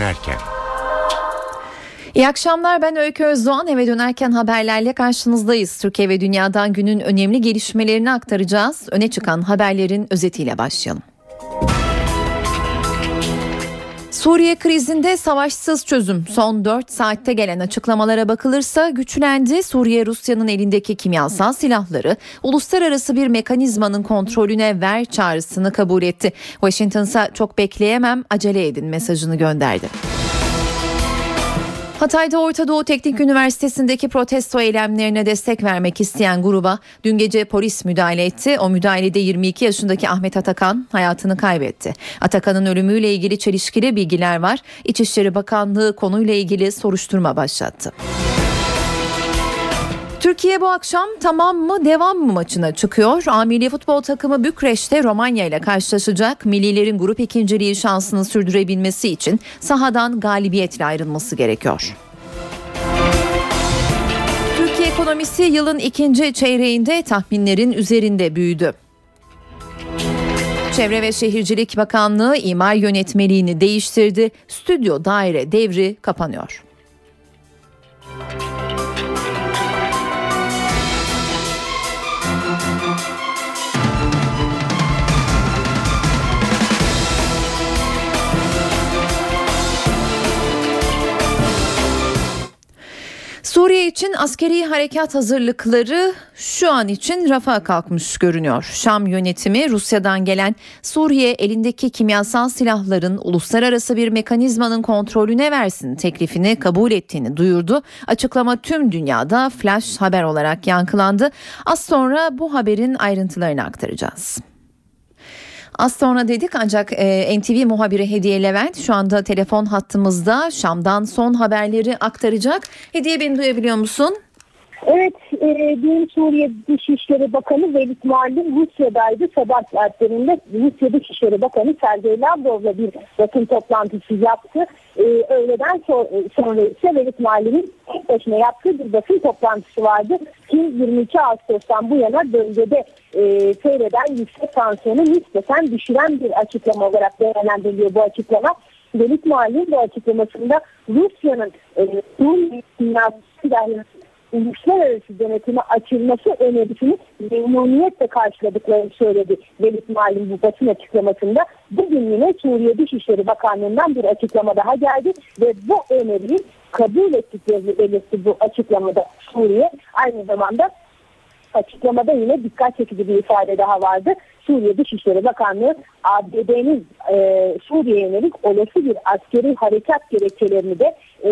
dönerken. İyi akşamlar ben Öykü Özdoğan eve dönerken haberlerle karşınızdayız. Türkiye ve dünyadan günün önemli gelişmelerini aktaracağız. Öne çıkan haberlerin özetiyle başlayalım. Suriye krizinde savaşsız çözüm son 4 saatte gelen açıklamalara bakılırsa güçlendi. Suriye Rusya'nın elindeki kimyasal silahları uluslararası bir mekanizmanın kontrolüne ver çağrısını kabul etti. Washington ise çok bekleyemem acele edin mesajını gönderdi. Hatay'da Orta Doğu Teknik Üniversitesi'ndeki protesto eylemlerine destek vermek isteyen gruba dün gece polis müdahale etti. O müdahalede 22 yaşındaki Ahmet Atakan hayatını kaybetti. Atakan'ın ölümüyle ilgili çelişkili bilgiler var. İçişleri Bakanlığı konuyla ilgili soruşturma başlattı. Türkiye bu akşam tamam mı devam mı maçına çıkıyor. Amili futbol takımı Bükreş'te Romanya ile karşılaşacak. Millilerin grup ikinciliği şansını sürdürebilmesi için sahadan galibiyetle ayrılması gerekiyor. Türkiye ekonomisi yılın ikinci çeyreğinde tahminlerin üzerinde büyüdü. Çevre ve Şehircilik Bakanlığı imar yönetmeliğini değiştirdi. Stüdyo daire devri kapanıyor. Suriye için askeri harekat hazırlıkları şu an için rafa kalkmış görünüyor. Şam yönetimi Rusya'dan gelen Suriye elindeki kimyasal silahların uluslararası bir mekanizmanın kontrolüne versin teklifini kabul ettiğini duyurdu. Açıklama tüm dünyada flash haber olarak yankılandı. Az sonra bu haberin ayrıntılarını aktaracağız. Az sonra dedik ancak e, NTV muhabiri Hediye Levent şu anda telefon hattımızda Şam'dan son haberleri aktaracak. Hediye beni duyabiliyor musun? Evet, e, dün Suriye Dışişleri Bakanı Velit Muallim Rusya'daydı. Sabah saatlerinde Rusya Dışişleri Bakanı Sergey Lavrov'la bir basın toplantısı yaptı. E, öğleden sonra ise Velit Muallim'in tek başına yaptığı bir basın toplantısı vardı. Ki 22 Ağustos'tan bu yana bölgede e, seyreden yüksek tansiyonu nispeten düşüren bir açıklama olarak değerlendiriliyor bu açıklama. Velit Muallim bu açıklamasında Rusya'nın e, Suriye silahları uluslararası denetime açılması önerisini memnuniyetle karşıladıklarını söyledi. Velit Malim bu basın açıklamasında. Bugün yine Suriye Dışişleri Bakanlığı'ndan bir açıklama daha geldi ve bu öneriyi kabul ettiklerini belirtti bu açıklamada Suriye. Aynı zamanda açıklamada yine dikkat çekici bir ifade daha vardı. Suriye Dışişleri Bakanlığı ABD'nin e, Suriye'ye yönelik olası bir askeri harekat gerekçelerini de e,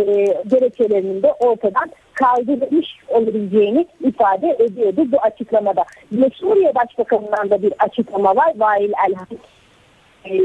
gerekçelerinin de ortadan kaldırılmış olabileceğini ifade ediyordu bu açıklamada. Ve Suriye Başbakanı'ndan da bir açıklama var. Vail El e,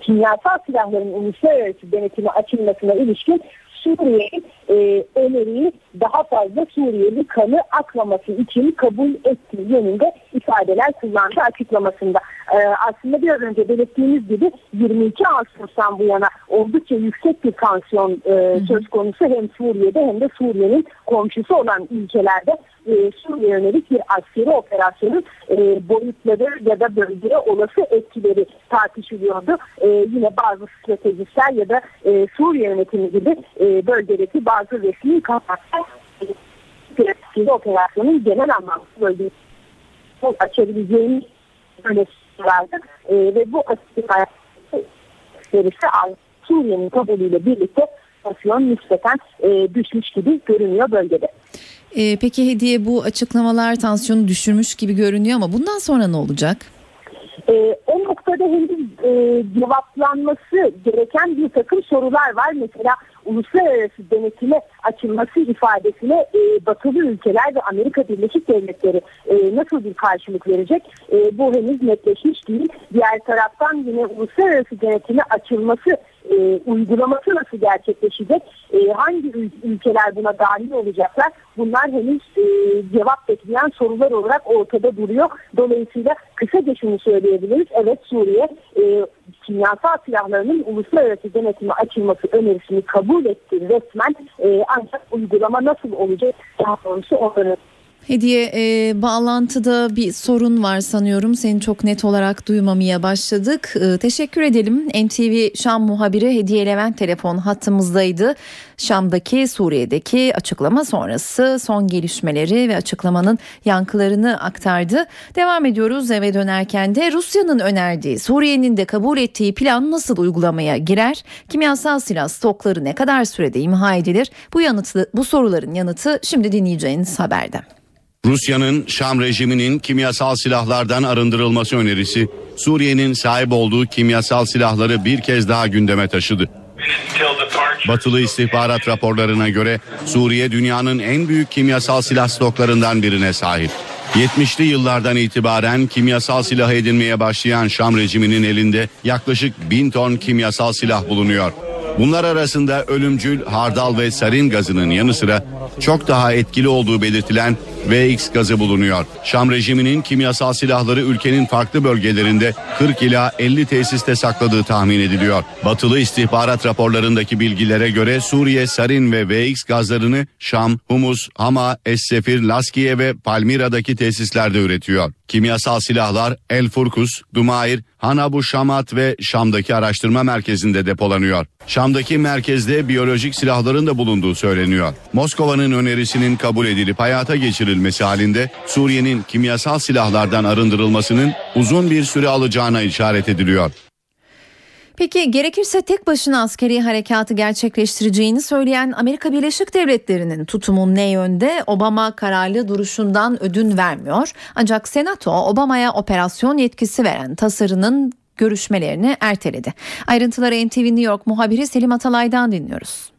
kimyasal silahların uluslararası denetimi açılmasına ilişkin Suriye'nin e, öneriyi daha fazla Suriyeli kanı akmaması için kabul ettiği yönünde ifadeler kullandı açıklamasında. E, aslında biraz önce belirttiğimiz gibi 22 Ağustos'tan bu yana oldukça yüksek bir tansiyon e, söz konusu hem Suriye'de hem de Suriye'nin komşusu olan ülkelerde e, Suriye yönelik bir askeri operasyonun e, boyutları ya da bölgeye olası etkileri tartışılıyordu. E, yine bazı stratejistler ya da e, Suriye yönetimi gibi e, bölgedeki bazı resmi kaynaklar e, operasyonun genel anlamda bölgeyi açabileceğini söylemişlerdi. E, ve bu askeri serisi Suriye'nin kabulüyle birlikte enflasyon nispeten e, düşmüş gibi görünüyor bölgede. E, peki Hediye bu açıklamalar tansiyonu düşürmüş gibi görünüyor ama bundan sonra ne olacak? E, o noktada henüz e, cevaplanması gereken bir takım sorular var. Mesela uluslararası denetime açılması ifadesine e, batılı ülkeler ve Amerika Birleşik Devletleri e, nasıl bir karşılık verecek? E, bu henüz netleşmiş değil. Diğer taraftan yine uluslararası denetime açılması e, uygulaması nasıl gerçekleşecek? E, hangi ülkeler buna dahil olacaklar? Bunlar henüz e, cevap bekleyen sorular olarak ortada duruyor. Dolayısıyla kısaca şunu söyleyebiliriz. Evet Suriye e, kimyasal silahlarının uluslararası denetime açılması önerisini kabul etti resmen. E, ancak uygulama nasıl olacak? Daha doğrusu onların Hediye e, bağlantıda bir sorun var sanıyorum. Seni çok net olarak duymamaya başladık. E, teşekkür edelim. NTV Şam muhabiri Hediye Levent telefon hattımızdaydı. Şam'daki Suriye'deki açıklama sonrası son gelişmeleri ve açıklamanın yankılarını aktardı. Devam ediyoruz eve dönerken de Rusya'nın önerdiği Suriye'nin de kabul ettiği plan nasıl uygulamaya girer? Kimyasal silah stokları ne kadar sürede imha edilir? Bu yanıtı bu soruların yanıtı şimdi dinleyeceğiniz haberde. Rusya'nın Şam rejiminin kimyasal silahlardan arındırılması önerisi Suriye'nin sahip olduğu kimyasal silahları bir kez daha gündeme taşıdı. Batılı istihbarat raporlarına göre Suriye dünyanın en büyük kimyasal silah stoklarından birine sahip. 70'li yıllardan itibaren kimyasal silah edinmeye başlayan Şam rejiminin elinde yaklaşık bin ton kimyasal silah bulunuyor. Bunlar arasında ölümcül hardal ve sarin gazının yanı sıra çok daha etkili olduğu belirtilen VX gazı bulunuyor. Şam rejiminin kimyasal silahları ülkenin farklı bölgelerinde 40 ila 50 tesiste sakladığı tahmin ediliyor. Batılı istihbarat raporlarındaki bilgilere göre Suriye sarin ve VX gazlarını Şam, Humus, Hama, Es-Sefir, Laskiye ve Palmira'daki tesislerde üretiyor. Kimyasal silahlar El Furkus, Dumair, Hanabu Şamat ve Şam'daki araştırma merkezinde depolanıyor. Şam'daki merkezde biyolojik silahların da bulunduğu söyleniyor. Moskova'nın önerisinin kabul edilip hayata geçirilmesi halinde Suriye'nin kimyasal silahlardan arındırılmasının uzun bir süre alacağına işaret ediliyor. Peki gerekirse tek başına askeri harekatı gerçekleştireceğini söyleyen Amerika Birleşik Devletleri'nin tutumu ne yönde? Obama kararlı duruşundan ödün vermiyor. Ancak Senato Obama'ya operasyon yetkisi veren tasarının görüşmelerini erteledi. Ayrıntıları NTV New York muhabiri Selim Atalay'dan dinliyoruz.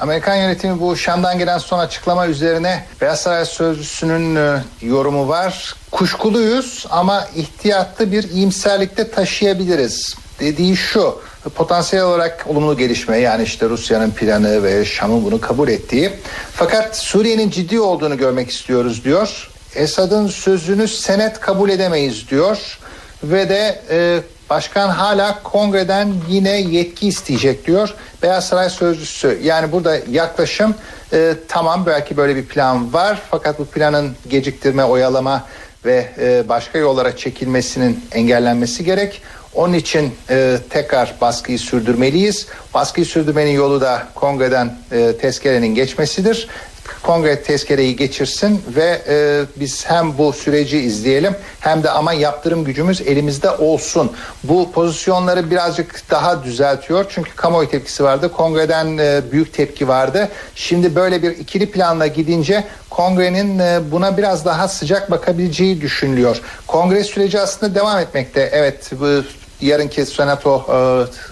Amerikan yönetimi bu Şam'dan gelen son açıklama üzerine Beyaz Saray Sözcüsü'nün e, yorumu var. Kuşkuluyuz ama ihtiyatlı bir iyimserlikte taşıyabiliriz. Dediği şu potansiyel olarak olumlu gelişme yani işte Rusya'nın planı ve Şam'ın bunu kabul ettiği. Fakat Suriye'nin ciddi olduğunu görmek istiyoruz diyor. Esad'ın sözünü senet kabul edemeyiz diyor ve de e, Başkan hala kongreden yine yetki isteyecek diyor. Beyaz Saray Sözcüsü yani burada yaklaşım e, tamam belki böyle bir plan var fakat bu planın geciktirme, oyalama ve e, başka yollara çekilmesinin engellenmesi gerek. Onun için e, tekrar baskıyı sürdürmeliyiz. Baskıyı sürdürmenin yolu da kongreden e, tezkerenin geçmesidir kongre tezkereyi geçirsin ve e, biz hem bu süreci izleyelim hem de ama yaptırım gücümüz elimizde olsun. Bu pozisyonları birazcık daha düzeltiyor. Çünkü kamuoyu tepkisi vardı. Kongreden e, büyük tepki vardı. Şimdi böyle bir ikili planla gidince kongrenin e, buna biraz daha sıcak bakabileceği düşünülüyor. Kongre süreci aslında devam etmekte. Evet bu yarınki senato e,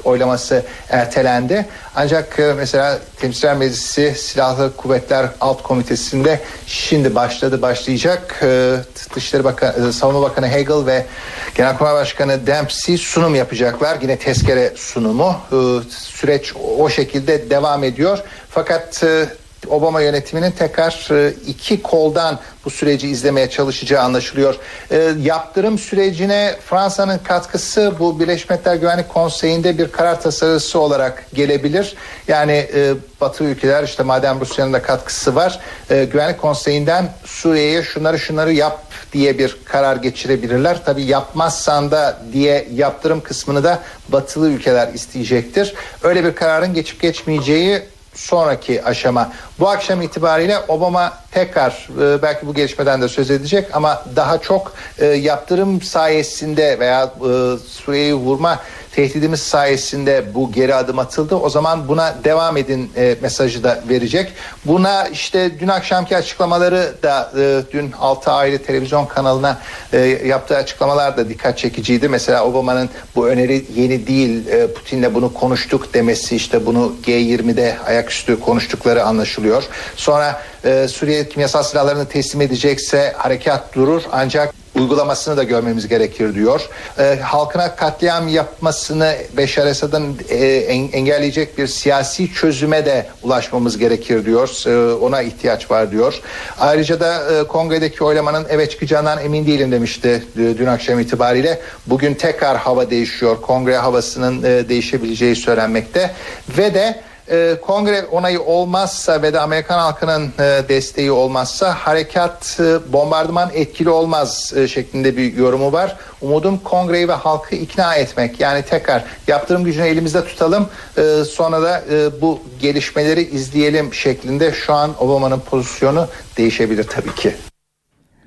oylaması ertelendi. Ancak e, mesela Temsilciler Meclisi Silahlı Kuvvetler Alt Komitesi'nde şimdi başladı başlayacak. E, Dışişleri Bakanı, e, Savunma Bakanı Hagel ve Genelkurmay Başkanı Dempsey sunum yapacaklar. Yine tezkere sunumu. E, süreç o şekilde devam ediyor. Fakat e, Obama yönetiminin tekrar e, iki koldan bu süreci izlemeye çalışacağı anlaşılıyor. E, yaptırım sürecine Fransa'nın katkısı bu Birleşmiş Milletler Güvenlik Konseyi'nde bir karar tasarısı olarak gelebilir. Yani e, Batı ülkeler işte madem Rusya'nın da katkısı var Güvenlik Konseyi'nden Suriye'ye şunları şunları yap diye bir karar geçirebilirler. Tabii yapmazsan da diye yaptırım kısmını da batılı ülkeler isteyecektir. Öyle bir kararın geçip geçmeyeceği sonraki aşama. Bu akşam itibariyle Obama tekrar e, belki bu gelişmeden de söz edecek ama daha çok e, yaptırım sayesinde veya e, Suriye'yi vurma tehdidimiz sayesinde bu geri adım atıldı. O zaman buna devam edin e, mesajı da verecek. Buna işte dün akşamki açıklamaları da e, dün 6 ayrı televizyon kanalına e, yaptığı açıklamalar da dikkat çekiciydi. Mesela Obama'nın bu öneri yeni değil e, Putin'le bunu konuştuk demesi işte bunu G20'de ayaküstü konuştukları anlaşılıyor. Sonra e, Suriye kimyasal silahlarını teslim edecekse harekat durur ancak uygulamasını da görmemiz gerekir diyor. E, halkına katliam yapmasını Beşar Esad'ın e, engelleyecek bir siyasi çözüme de ulaşmamız gerekir diyor. E, ona ihtiyaç var diyor. Ayrıca da e, kongredeki oylamanın evet çıkacağından emin değilim demişti dün akşam itibariyle. Bugün tekrar hava değişiyor. Kongre havasının e, değişebileceği söylenmekte ve de e, kongre onayı olmazsa ve de Amerikan halkının e, desteği olmazsa harekat e, bombardıman etkili olmaz e, şeklinde bir yorumu var. Umudum kongreyi ve halkı ikna etmek. Yani tekrar yaptırım gücünü elimizde tutalım e, sonra da e, bu gelişmeleri izleyelim şeklinde şu an Obama'nın pozisyonu değişebilir tabii ki.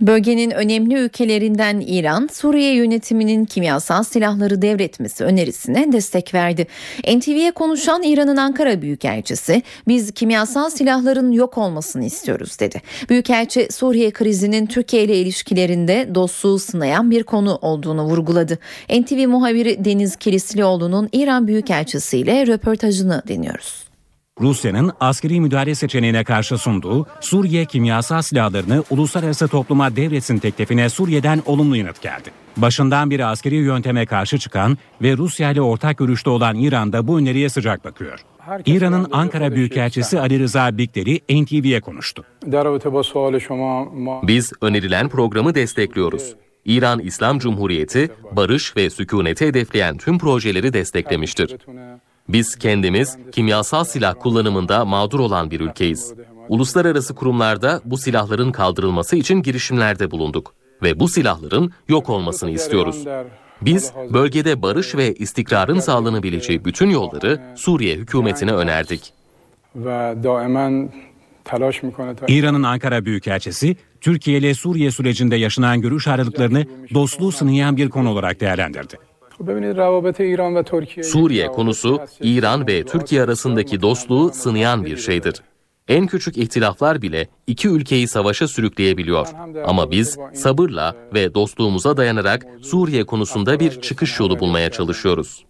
Bölgenin önemli ülkelerinden İran, Suriye yönetiminin kimyasal silahları devretmesi önerisine destek verdi. NTV'ye konuşan İran'ın Ankara Büyükelçisi, biz kimyasal silahların yok olmasını istiyoruz dedi. Büyükelçi Suriye krizinin Türkiye ile ilişkilerinde dostluğu sınayan bir konu olduğunu vurguladı. NTV muhabiri Deniz Kilislioğlu'nun İran Büyükelçisi ile röportajını dinliyoruz. Rusya'nın askeri müdahale seçeneğine karşı sunduğu Suriye kimyasal silahlarını uluslararası topluma devretsin teklifine Suriye'den olumlu yanıt geldi. Başından beri askeri yönteme karşı çıkan ve Rusya ile ortak görüşte olan İran da bu öneriye sıcak bakıyor. İran'ın Ankara Büyükelçisi Ali Rıza Bikleri NTV'ye konuştu. Biz önerilen programı destekliyoruz. İran İslam Cumhuriyeti barış ve sükuneti hedefleyen tüm projeleri desteklemiştir. Biz kendimiz kimyasal silah kullanımında mağdur olan bir ülkeyiz. Uluslararası kurumlarda bu silahların kaldırılması için girişimlerde bulunduk ve bu silahların yok olmasını istiyoruz. Biz bölgede barış ve istikrarın sağlanabileceği bütün yolları Suriye hükümetine önerdik. İran'ın Ankara Büyükelçisi, Türkiye ile Suriye sürecinde yaşanan görüş ayrılıklarını dostluğu sınayan bir konu olarak değerlendirdi. Suriye konusu İran ve Türkiye arasındaki dostluğu sınayan bir şeydir. En küçük ihtilaflar bile iki ülkeyi savaşa sürükleyebiliyor. Ama biz sabırla ve dostluğumuza dayanarak Suriye konusunda bir çıkış yolu bulmaya çalışıyoruz.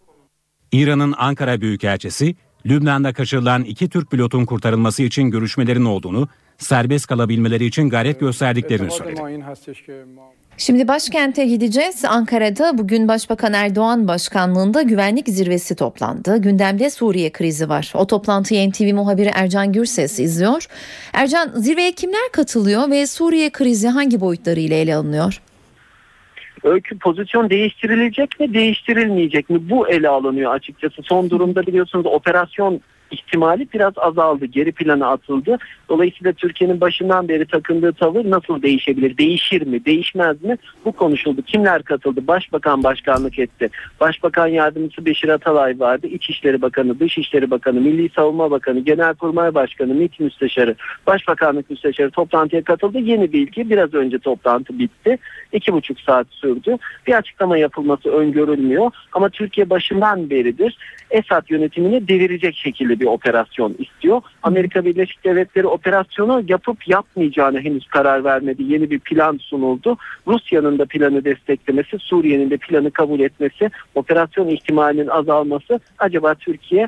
İran'ın Ankara Büyükelçisi, Lübnan'da kaçırılan iki Türk pilotun kurtarılması için görüşmelerin olduğunu, serbest kalabilmeleri için gayret gösterdiklerini söyledi. Şimdi başkente gideceğiz. Ankara'da bugün Başbakan Erdoğan başkanlığında güvenlik zirvesi toplandı. Gündemde Suriye krizi var. O toplantıyı NTV muhabiri Ercan Gürses izliyor. Ercan zirveye kimler katılıyor ve Suriye krizi hangi boyutlarıyla ele alınıyor? Öykü pozisyon değiştirilecek mi değiştirilmeyecek mi bu ele alınıyor açıkçası. Son durumda biliyorsunuz operasyon ihtimali biraz azaldı. Geri plana atıldı. Dolayısıyla Türkiye'nin başından beri takındığı tavır nasıl değişebilir? Değişir mi? Değişmez mi? Bu konuşuldu. Kimler katıldı? Başbakan başkanlık etti. Başbakan yardımcısı Beşir Atalay vardı. İçişleri Bakanı, Dışişleri Bakanı, Milli Savunma Bakanı, Genelkurmay Başkanı, MİT Müsteşarı, Başbakanlık Müsteşarı toplantıya katıldı. Yeni bilgi biraz önce toplantı bitti. İki buçuk saat sürdü. Bir açıklama yapılması öngörülmüyor. Ama Türkiye başından beridir Esad yönetimini devirecek şekilde bir operasyon istiyor. Amerika Birleşik Devletleri operasyonu yapıp yapmayacağını henüz karar vermedi. Yeni bir plan sunuldu. Rusya'nın da planı desteklemesi, Suriye'nin de planı kabul etmesi, operasyon ihtimalinin azalması acaba Türkiye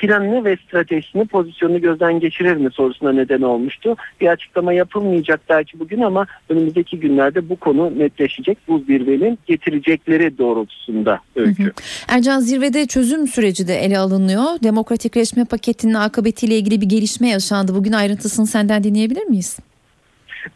planını ve stratejisini, pozisyonunu gözden geçirir mi sorusuna neden olmuştu. Bir açıklama yapılmayacak belki bugün ama önümüzdeki günlerde bu konu netleşecek. Bu zirvenin getirecekleri doğrultusunda öykü. Hı hı. Ercan zirvede çözüm süreci de ele alınıyor. Demokratikleşme paketinin akıbetiyle ilgili bir gelişme yaşandı. Bugün ayrıntısını senden dinleyebilir miyiz?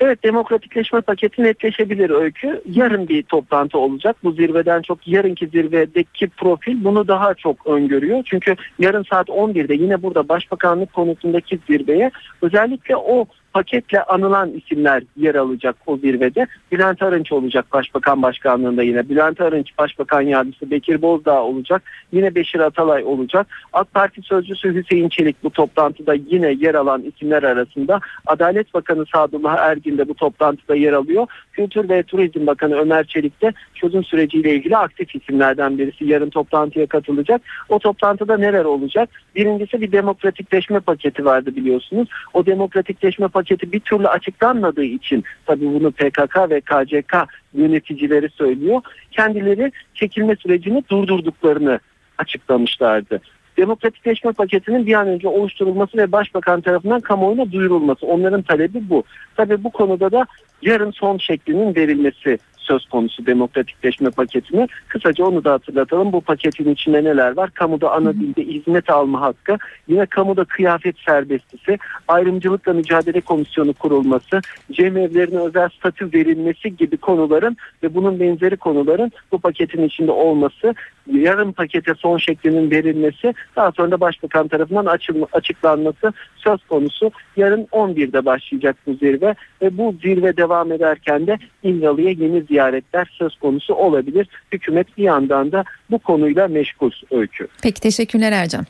Evet demokratikleşme paketi netleşebilir öykü. Yarın bir toplantı olacak. Bu zirveden çok yarınki zirvedeki profil bunu daha çok öngörüyor. Çünkü yarın saat 11'de yine burada başbakanlık konusundaki zirveye özellikle o paketle anılan isimler yer alacak o zirvede. Bülent Arınç olacak Başbakan Başkanlığında yine. Bülent Arınç Başbakan Yardımcısı Bekir Bozdağ olacak. Yine Beşir Atalay olacak. AK Parti Sözcüsü Hüseyin Çelik bu toplantıda yine yer alan isimler arasında. Adalet Bakanı Sadullah Ergin de bu toplantıda yer alıyor. Kültür ve Turizm Bakanı Ömer Çelik de çözüm süreciyle ilgili aktif isimlerden birisi. Yarın toplantıya katılacak. O toplantıda neler olacak? Birincisi bir demokratikleşme paketi vardı biliyorsunuz. O demokratikleşme paketi bir türlü açıklanmadığı için tabii bunu PKK ve KCK yöneticileri söylüyor. Kendileri çekilme sürecini durdurduklarını açıklamışlardı demokratikleşme paketinin bir an önce oluşturulması ve başbakan tarafından kamuoyuna duyurulması. Onların talebi bu. Tabii bu konuda da yarın son şeklinin verilmesi söz konusu demokratikleşme paketini. Kısaca onu da hatırlatalım. Bu paketin içinde neler var? Kamuda ana dilde hizmet alma hakkı, yine kamuda kıyafet serbestisi, ayrımcılıkla mücadele komisyonu kurulması, cemevlerine özel statü verilmesi gibi konuların ve bunun benzeri konuların bu paketin içinde olması, yarın pakete son şeklinin verilmesi, daha sonra da başbakan tarafından açıklanması söz konusu. Yarın 11'de başlayacak bu zirve ve bu zirve devam ederken de İmralı'ya yeni ziyaretler söz konusu olabilir. Hükümet bir yandan da bu konuyla meşgul öykü. Peki teşekkürler Ercan.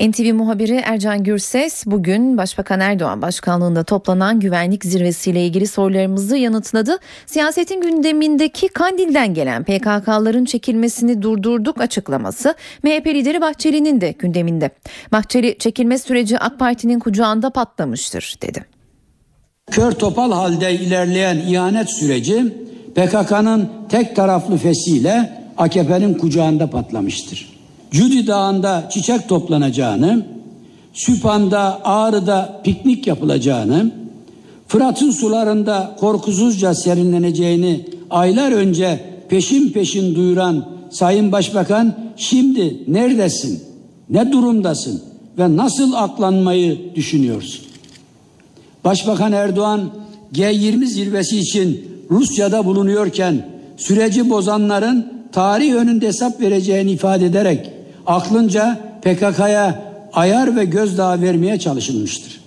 NTV muhabiri Ercan Gürses bugün Başbakan Erdoğan başkanlığında toplanan güvenlik zirvesiyle ilgili sorularımızı yanıtladı. Siyasetin gündemindeki Kandil'den gelen PKK'ların çekilmesini durdurduk açıklaması MHP lideri Bahçeli'nin de gündeminde. Bahçeli çekilme süreci AK Parti'nin kucağında patlamıştır dedi. Kör topal halde ilerleyen ihanet süreci PKK'nın tek taraflı fesiyle AKP'nin kucağında patlamıştır. Cudi Dağı'nda çiçek toplanacağını, Süphan'da Ağrı'da piknik yapılacağını, Fırat'ın sularında korkusuzca serinleneceğini aylar önce peşin peşin duyuran Sayın Başbakan şimdi neredesin, ne durumdasın ve nasıl aklanmayı düşünüyorsun? Başbakan Erdoğan G20 zirvesi için Rusya'da bulunuyorken süreci bozanların tarih önünde hesap vereceğini ifade ederek aklınca PKK'ya ayar ve gözdağı vermeye çalışılmıştır.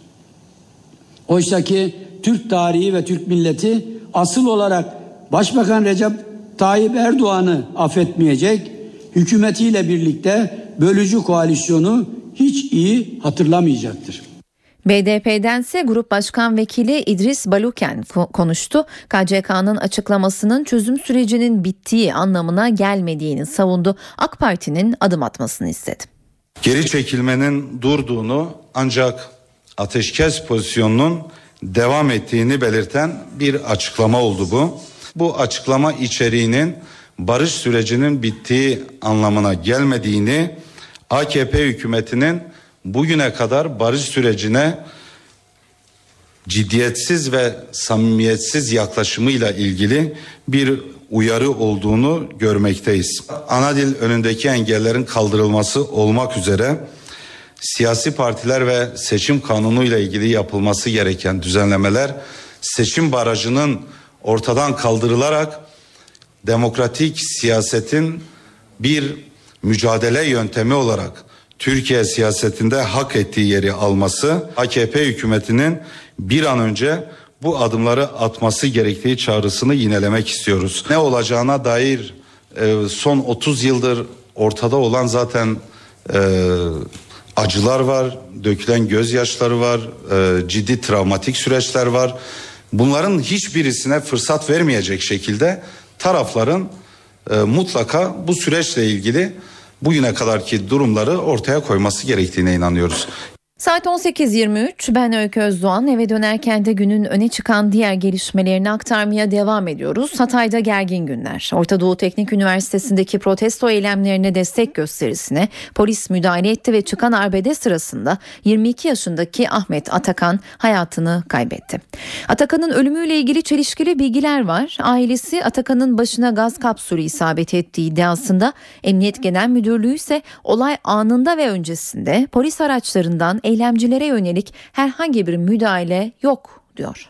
Oysa ki Türk tarihi ve Türk milleti asıl olarak Başbakan Recep Tayyip Erdoğan'ı affetmeyecek, hükümetiyle birlikte bölücü koalisyonu hiç iyi hatırlamayacaktır. BDP'dense Grup Başkan Vekili İdris Baluken ko- konuştu. KCK'nın açıklamasının çözüm sürecinin bittiği anlamına gelmediğini savundu. AK Parti'nin adım atmasını istedi. Geri çekilmenin durduğunu ancak ateşkes pozisyonunun devam ettiğini belirten bir açıklama oldu bu. Bu açıklama içeriğinin barış sürecinin bittiği anlamına gelmediğini AKP hükümetinin bugüne kadar barış sürecine ciddiyetsiz ve samimiyetsiz yaklaşımıyla ilgili bir uyarı olduğunu görmekteyiz. Ana dil önündeki engellerin kaldırılması olmak üzere siyasi partiler ve seçim kanunu ile ilgili yapılması gereken düzenlemeler seçim barajının ortadan kaldırılarak demokratik siyasetin bir mücadele yöntemi olarak Türkiye siyasetinde hak ettiği yeri alması AKP hükümetinin bir an önce bu adımları atması gerektiği çağrısını yinelemek istiyoruz. Ne olacağına dair e, son 30 yıldır ortada olan zaten e, acılar var, dökülen gözyaşları var, e, ciddi travmatik süreçler var. Bunların hiçbirisine fırsat vermeyecek şekilde tarafların e, mutlaka bu süreçle ilgili bugüne kadarki durumları ortaya koyması gerektiğine inanıyoruz. Saat 18.23 ben Öykü Özdoğan eve dönerken de günün öne çıkan diğer gelişmelerini aktarmaya devam ediyoruz. Hatay'da gergin günler. Orta Doğu Teknik Üniversitesi'ndeki protesto eylemlerine destek gösterisine polis müdahale etti ve çıkan arbede sırasında 22 yaşındaki Ahmet Atakan hayatını kaybetti. Atakan'ın ölümüyle ilgili çelişkili bilgiler var. Ailesi Atakan'ın başına gaz kapsülü isabet ettiği iddiasında Emniyet Genel Müdürlüğü ise olay anında ve öncesinde polis araçlarından eylemcilere yönelik herhangi bir müdahale yok diyor.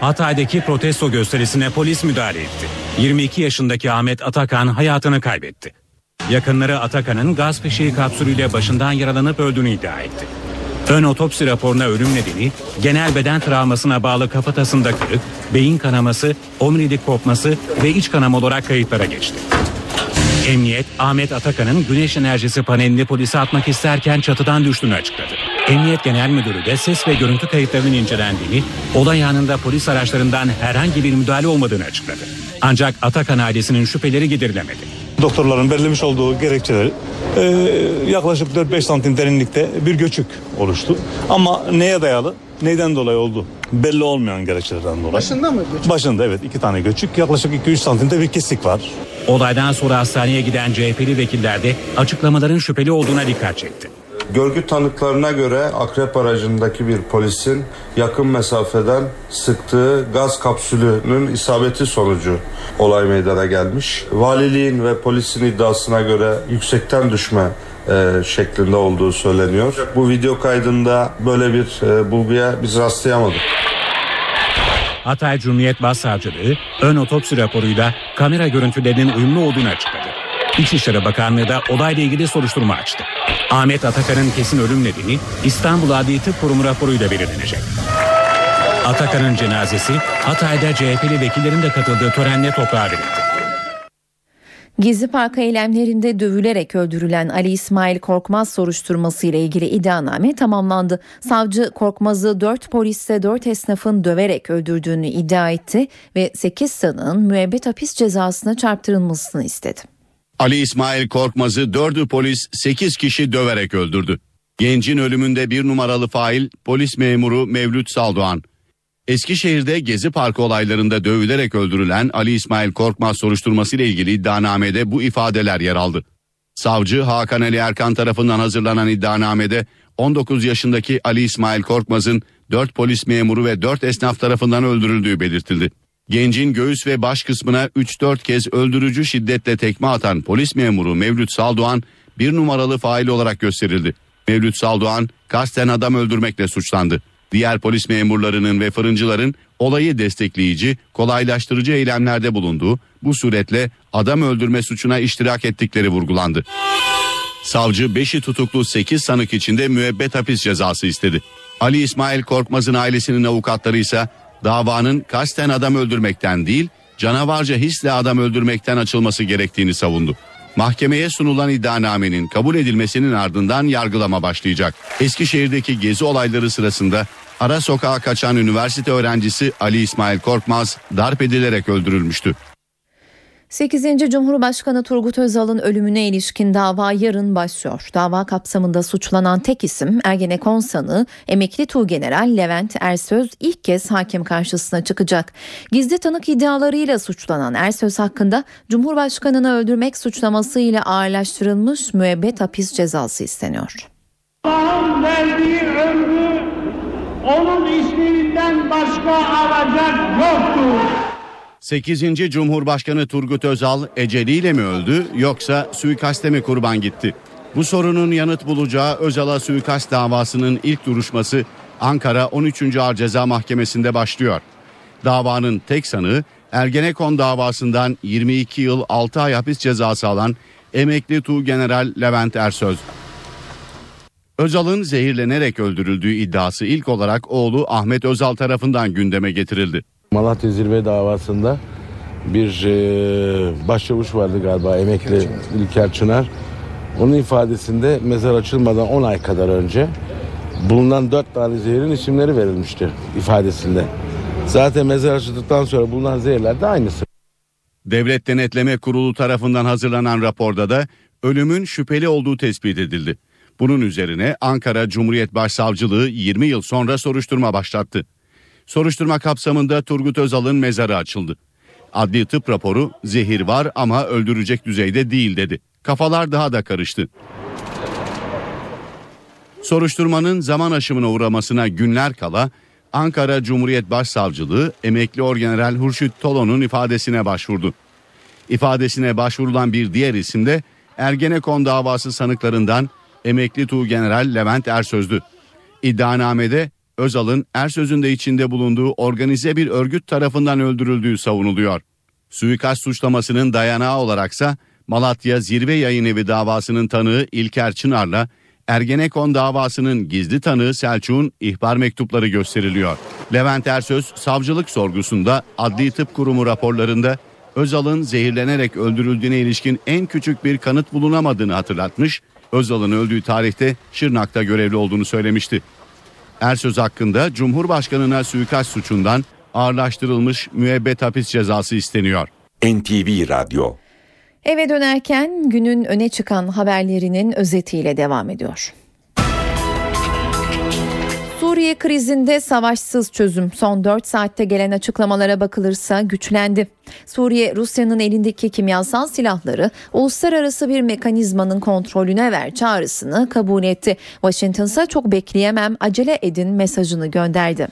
Hatay'daki protesto gösterisine polis müdahale etti. 22 yaşındaki Ahmet Atakan hayatını kaybetti. Yakınları Atakan'ın gaz fişeği kapsülüyle başından yaralanıp öldüğünü iddia etti. Ön otopsi raporuna ölüm nedeni genel beden travmasına bağlı kafatasında kırık, beyin kanaması, omurilik kopması ve iç kanama olarak kayıtlara geçti. Emniyet Ahmet Atakan'ın güneş enerjisi panelini polise atmak isterken çatıdan düştüğünü açıkladı. Emniyet Genel Müdürü de ses ve görüntü kayıtlarının incelendiğini, olay anında polis araçlarından herhangi bir müdahale olmadığını açıkladı. Ancak Atakan ailesinin şüpheleri giderilemedi. Doktorların belirlemiş olduğu gerekçeler e, yaklaşık 4-5 santim derinlikte bir göçük oluştu. Ama neye dayalı, neyden dolayı oldu belli olmayan gerekçelerden dolayı. Başında mı göçük? Başında evet iki tane göçük yaklaşık 2-3 santimde bir kesik var. Olaydan sonra hastaneye giden CHP'li vekiller de açıklamaların şüpheli olduğuna dikkat çekti. Görgü tanıklarına göre akrep aracındaki bir polisin yakın mesafeden sıktığı gaz kapsülünün isabeti sonucu olay meydana gelmiş. Valiliğin ve polisin iddiasına göre yüksekten düşme e, şeklinde olduğu söyleniyor. Bu video kaydında böyle bir e, bulguya biz rastlayamadık. Hatay Cumhuriyet Başsavcılığı ön otopsi raporuyla kamera görüntülerinin uyumlu olduğunu açıkladı. İçişleri Bakanlığı da olayla ilgili soruşturma açtı. Ahmet Atakan'ın kesin ölüm nedeni İstanbul Adli Tıp Kurumu raporuyla belirlenecek. Atakan'ın cenazesi Hatay'da CHP'li vekillerin de katıldığı törenle toprağa verildi. Gezi Park eylemlerinde dövülerek öldürülen Ali İsmail Korkmaz soruşturması ile ilgili iddianame tamamlandı. Savcı Korkmaz'ı 4 polisle 4 esnafın döverek öldürdüğünü iddia etti ve 8 sanığın müebbet hapis cezasına çarptırılmasını istedi. Ali İsmail Korkmaz'ı dördü polis 8 kişi döverek öldürdü. Gencin ölümünde bir numaralı fail polis memuru Mevlüt Saldoğan. Eskişehir'de Gezi Parkı olaylarında dövülerek öldürülen Ali İsmail Korkmaz soruşturması ile ilgili iddianamede bu ifadeler yer aldı. Savcı Hakan Ali Erkan tarafından hazırlanan iddianamede 19 yaşındaki Ali İsmail Korkmaz'ın 4 polis memuru ve 4 esnaf tarafından öldürüldüğü belirtildi. Gencin göğüs ve baş kısmına 3-4 kez öldürücü şiddetle tekme atan polis memuru Mevlüt Saldoğan bir numaralı fail olarak gösterildi. Mevlüt Saldoğan kasten adam öldürmekle suçlandı. Diğer polis memurlarının ve fırıncıların olayı destekleyici, kolaylaştırıcı eylemlerde bulunduğu, bu suretle adam öldürme suçuna iştirak ettikleri vurgulandı. Savcı 5'i tutuklu 8 sanık içinde müebbet hapis cezası istedi. Ali İsmail Korkmaz'ın ailesinin avukatları ise davanın kasten adam öldürmekten değil, canavarca hisle adam öldürmekten açılması gerektiğini savundu. Mahkemeye sunulan iddianamenin kabul edilmesinin ardından yargılama başlayacak. Eskişehir'deki gezi olayları sırasında ara sokağa kaçan üniversite öğrencisi Ali İsmail Korkmaz darp edilerek öldürülmüştü. 8. Cumhurbaşkanı Turgut Özal'ın ölümüne ilişkin dava yarın başlıyor. Dava kapsamında suçlanan tek isim Ergenekon sanığı emekli Tuğgeneral Levent Ersöz ilk kez hakim karşısına çıkacak. Gizli tanık iddialarıyla suçlanan Ersöz hakkında Cumhurbaşkanını öldürmek suçlamasıyla ağırlaştırılmış müebbet hapis cezası isteniyor. Allah'ın verdiği ömrü onun isminden başka alacak yoktur. 8. Cumhurbaşkanı Turgut Özal eceliyle mi öldü yoksa suikaste mi kurban gitti? Bu sorunun yanıt bulacağı Özal'a suikast davasının ilk duruşması Ankara 13. Ağır Ceza Mahkemesi'nde başlıyor. Davanın tek sanığı Ergenekon davasından 22 yıl 6 ay hapis cezası alan emekli Tuğgeneral Levent Ersöz. Özal'ın zehirlenerek öldürüldüğü iddiası ilk olarak oğlu Ahmet Özal tarafından gündeme getirildi. Malatya Zirve davasında bir e, başçavuş vardı galiba emekli İlker Çınar. Onun ifadesinde mezar açılmadan 10 ay kadar önce bulunan 4 tane zehrin isimleri verilmiştir ifadesinde. Zaten mezar açıldıktan sonra bulunan zehirler de aynısı. Devlet Denetleme Kurulu tarafından hazırlanan raporda da ölümün şüpheli olduğu tespit edildi. Bunun üzerine Ankara Cumhuriyet Başsavcılığı 20 yıl sonra soruşturma başlattı. Soruşturma kapsamında Turgut Özal'ın mezarı açıldı. Adli tıp raporu zehir var ama öldürecek düzeyde değil dedi. Kafalar daha da karıştı. Soruşturmanın zaman aşımına uğramasına günler kala Ankara Cumhuriyet Başsavcılığı emekli Orgeneral Hurşit Tolo'nun ifadesine başvurdu. İfadesine başvurulan bir diğer isim de Ergenekon davası sanıklarından emekli Tuğgeneral Levent Ersöz'dü. İddianamede Özal'ın Ersöz'ün de içinde bulunduğu organize bir örgüt tarafından öldürüldüğü savunuluyor. Suikast suçlamasının dayanağı olaraksa Malatya Zirve Yayın Evi davasının tanığı İlker Çınar'la Ergenekon davasının gizli tanığı Selçuk'un ihbar mektupları gösteriliyor. Levent Ersöz savcılık sorgusunda Adli Tıp Kurumu raporlarında Özal'ın zehirlenerek öldürüldüğüne ilişkin en küçük bir kanıt bulunamadığını hatırlatmış, Özal'ın öldüğü tarihte Şırnak'ta görevli olduğunu söylemişti. Ersöz hakkında Cumhurbaşkanına suikast suçundan ağırlaştırılmış müebbet hapis cezası isteniyor. NTV Radyo Eve dönerken günün öne çıkan haberlerinin özetiyle devam ediyor. Suriye krizinde savaşsız çözüm son 4 saatte gelen açıklamalara bakılırsa güçlendi. Suriye Rusya'nın elindeki kimyasal silahları uluslararası bir mekanizmanın kontrolüne ver çağrısını kabul etti. Washington çok bekleyemem acele edin mesajını gönderdi.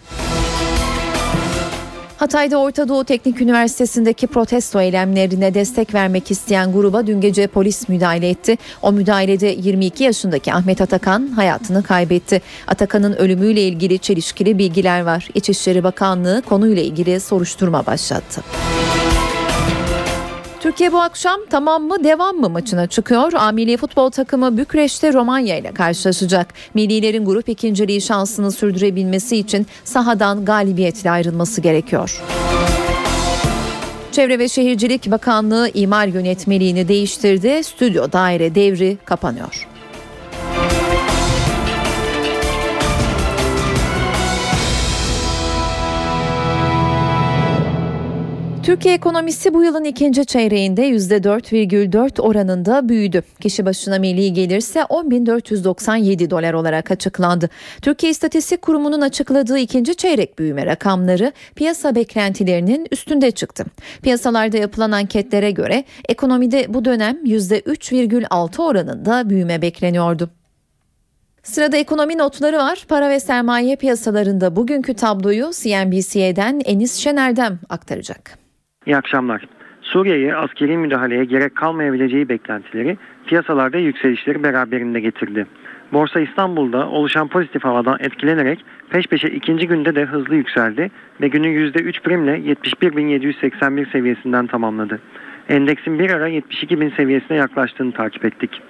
Hatay'da Orta Doğu Teknik Üniversitesi'ndeki protesto eylemlerine destek vermek isteyen gruba dün gece polis müdahale etti. O müdahalede 22 yaşındaki Ahmet Atakan hayatını kaybetti. Atakan'ın ölümüyle ilgili çelişkili bilgiler var. İçişleri Bakanlığı konuyla ilgili soruşturma başlattı. Türkiye bu akşam tamam mı devam mı maçına çıkıyor. A milli futbol takımı Bükreş'te Romanya ile karşılaşacak. Millilerin grup ikinciliği şansını sürdürebilmesi için sahadan galibiyetle ayrılması gerekiyor. Çevre ve Şehircilik Bakanlığı imar yönetmeliğini değiştirdi. Stüdyo daire devri kapanıyor. Türkiye ekonomisi bu yılın ikinci çeyreğinde %4,4 oranında büyüdü. Kişi başına milli gelirse 10.497 dolar olarak açıklandı. Türkiye İstatistik Kurumu'nun açıkladığı ikinci çeyrek büyüme rakamları piyasa beklentilerinin üstünde çıktı. Piyasalarda yapılan anketlere göre ekonomide bu dönem %3,6 oranında büyüme bekleniyordu. Sırada ekonomi notları var. Para ve sermaye piyasalarında bugünkü tabloyu CNBC'den Enis Şener'den aktaracak. İyi akşamlar. Suriye'ye askeri müdahaleye gerek kalmayabileceği beklentileri piyasalarda yükselişleri beraberinde getirdi. Borsa İstanbul'da oluşan pozitif havadan etkilenerek peş peşe ikinci günde de hızlı yükseldi ve günü %3 primle 71.781 seviyesinden tamamladı. Endeksin bir ara 72.000 seviyesine yaklaştığını takip ettik.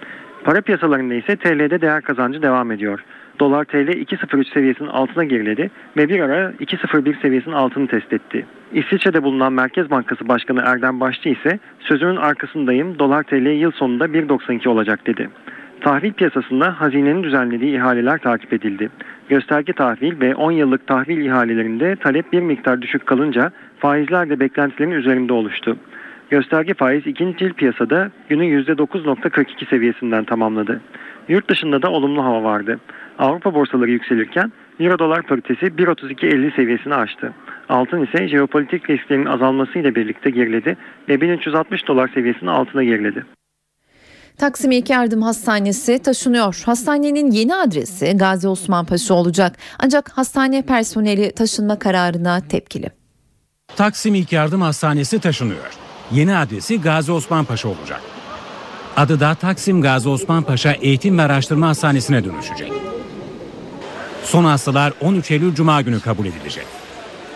Para piyasalarında ise TL'de değer kazancı devam ediyor. Dolar TL 2.03 seviyesinin altına geriledi ve bir ara 2.01 seviyesinin altını test etti. İsviçre'de bulunan Merkez Bankası Başkanı Erdem Başçı ise sözümün arkasındayım dolar TL yıl sonunda 1.92 olacak dedi. Tahvil piyasasında hazinenin düzenlediği ihaleler takip edildi. Gösterge tahvil ve 10 yıllık tahvil ihalelerinde talep bir miktar düşük kalınca faizler de beklentilerin üzerinde oluştu. Gösterge faiz ikinci yıl piyasada günü %9.42 seviyesinden tamamladı. Yurt dışında da olumlu hava vardı. Avrupa borsaları yükselirken Euro dolar paritesi 1.32.50 seviyesini aştı. Altın ise jeopolitik risklerin azalmasıyla birlikte geriledi ve 1360 dolar seviyesinin altına geriledi. Taksim İlk Yardım Hastanesi taşınıyor. Hastanenin yeni adresi Gazi Osman Paşa olacak. Ancak hastane personeli taşınma kararına tepkili. Taksim İlk Yardım Hastanesi taşınıyor. Yeni adresi Gazi Osman Paşa olacak. Adı da Taksim Gazi Osman Paşa Eğitim ve Araştırma Hastanesi'ne dönüşecek. Son hastalar 13 Eylül Cuma günü kabul edilecek.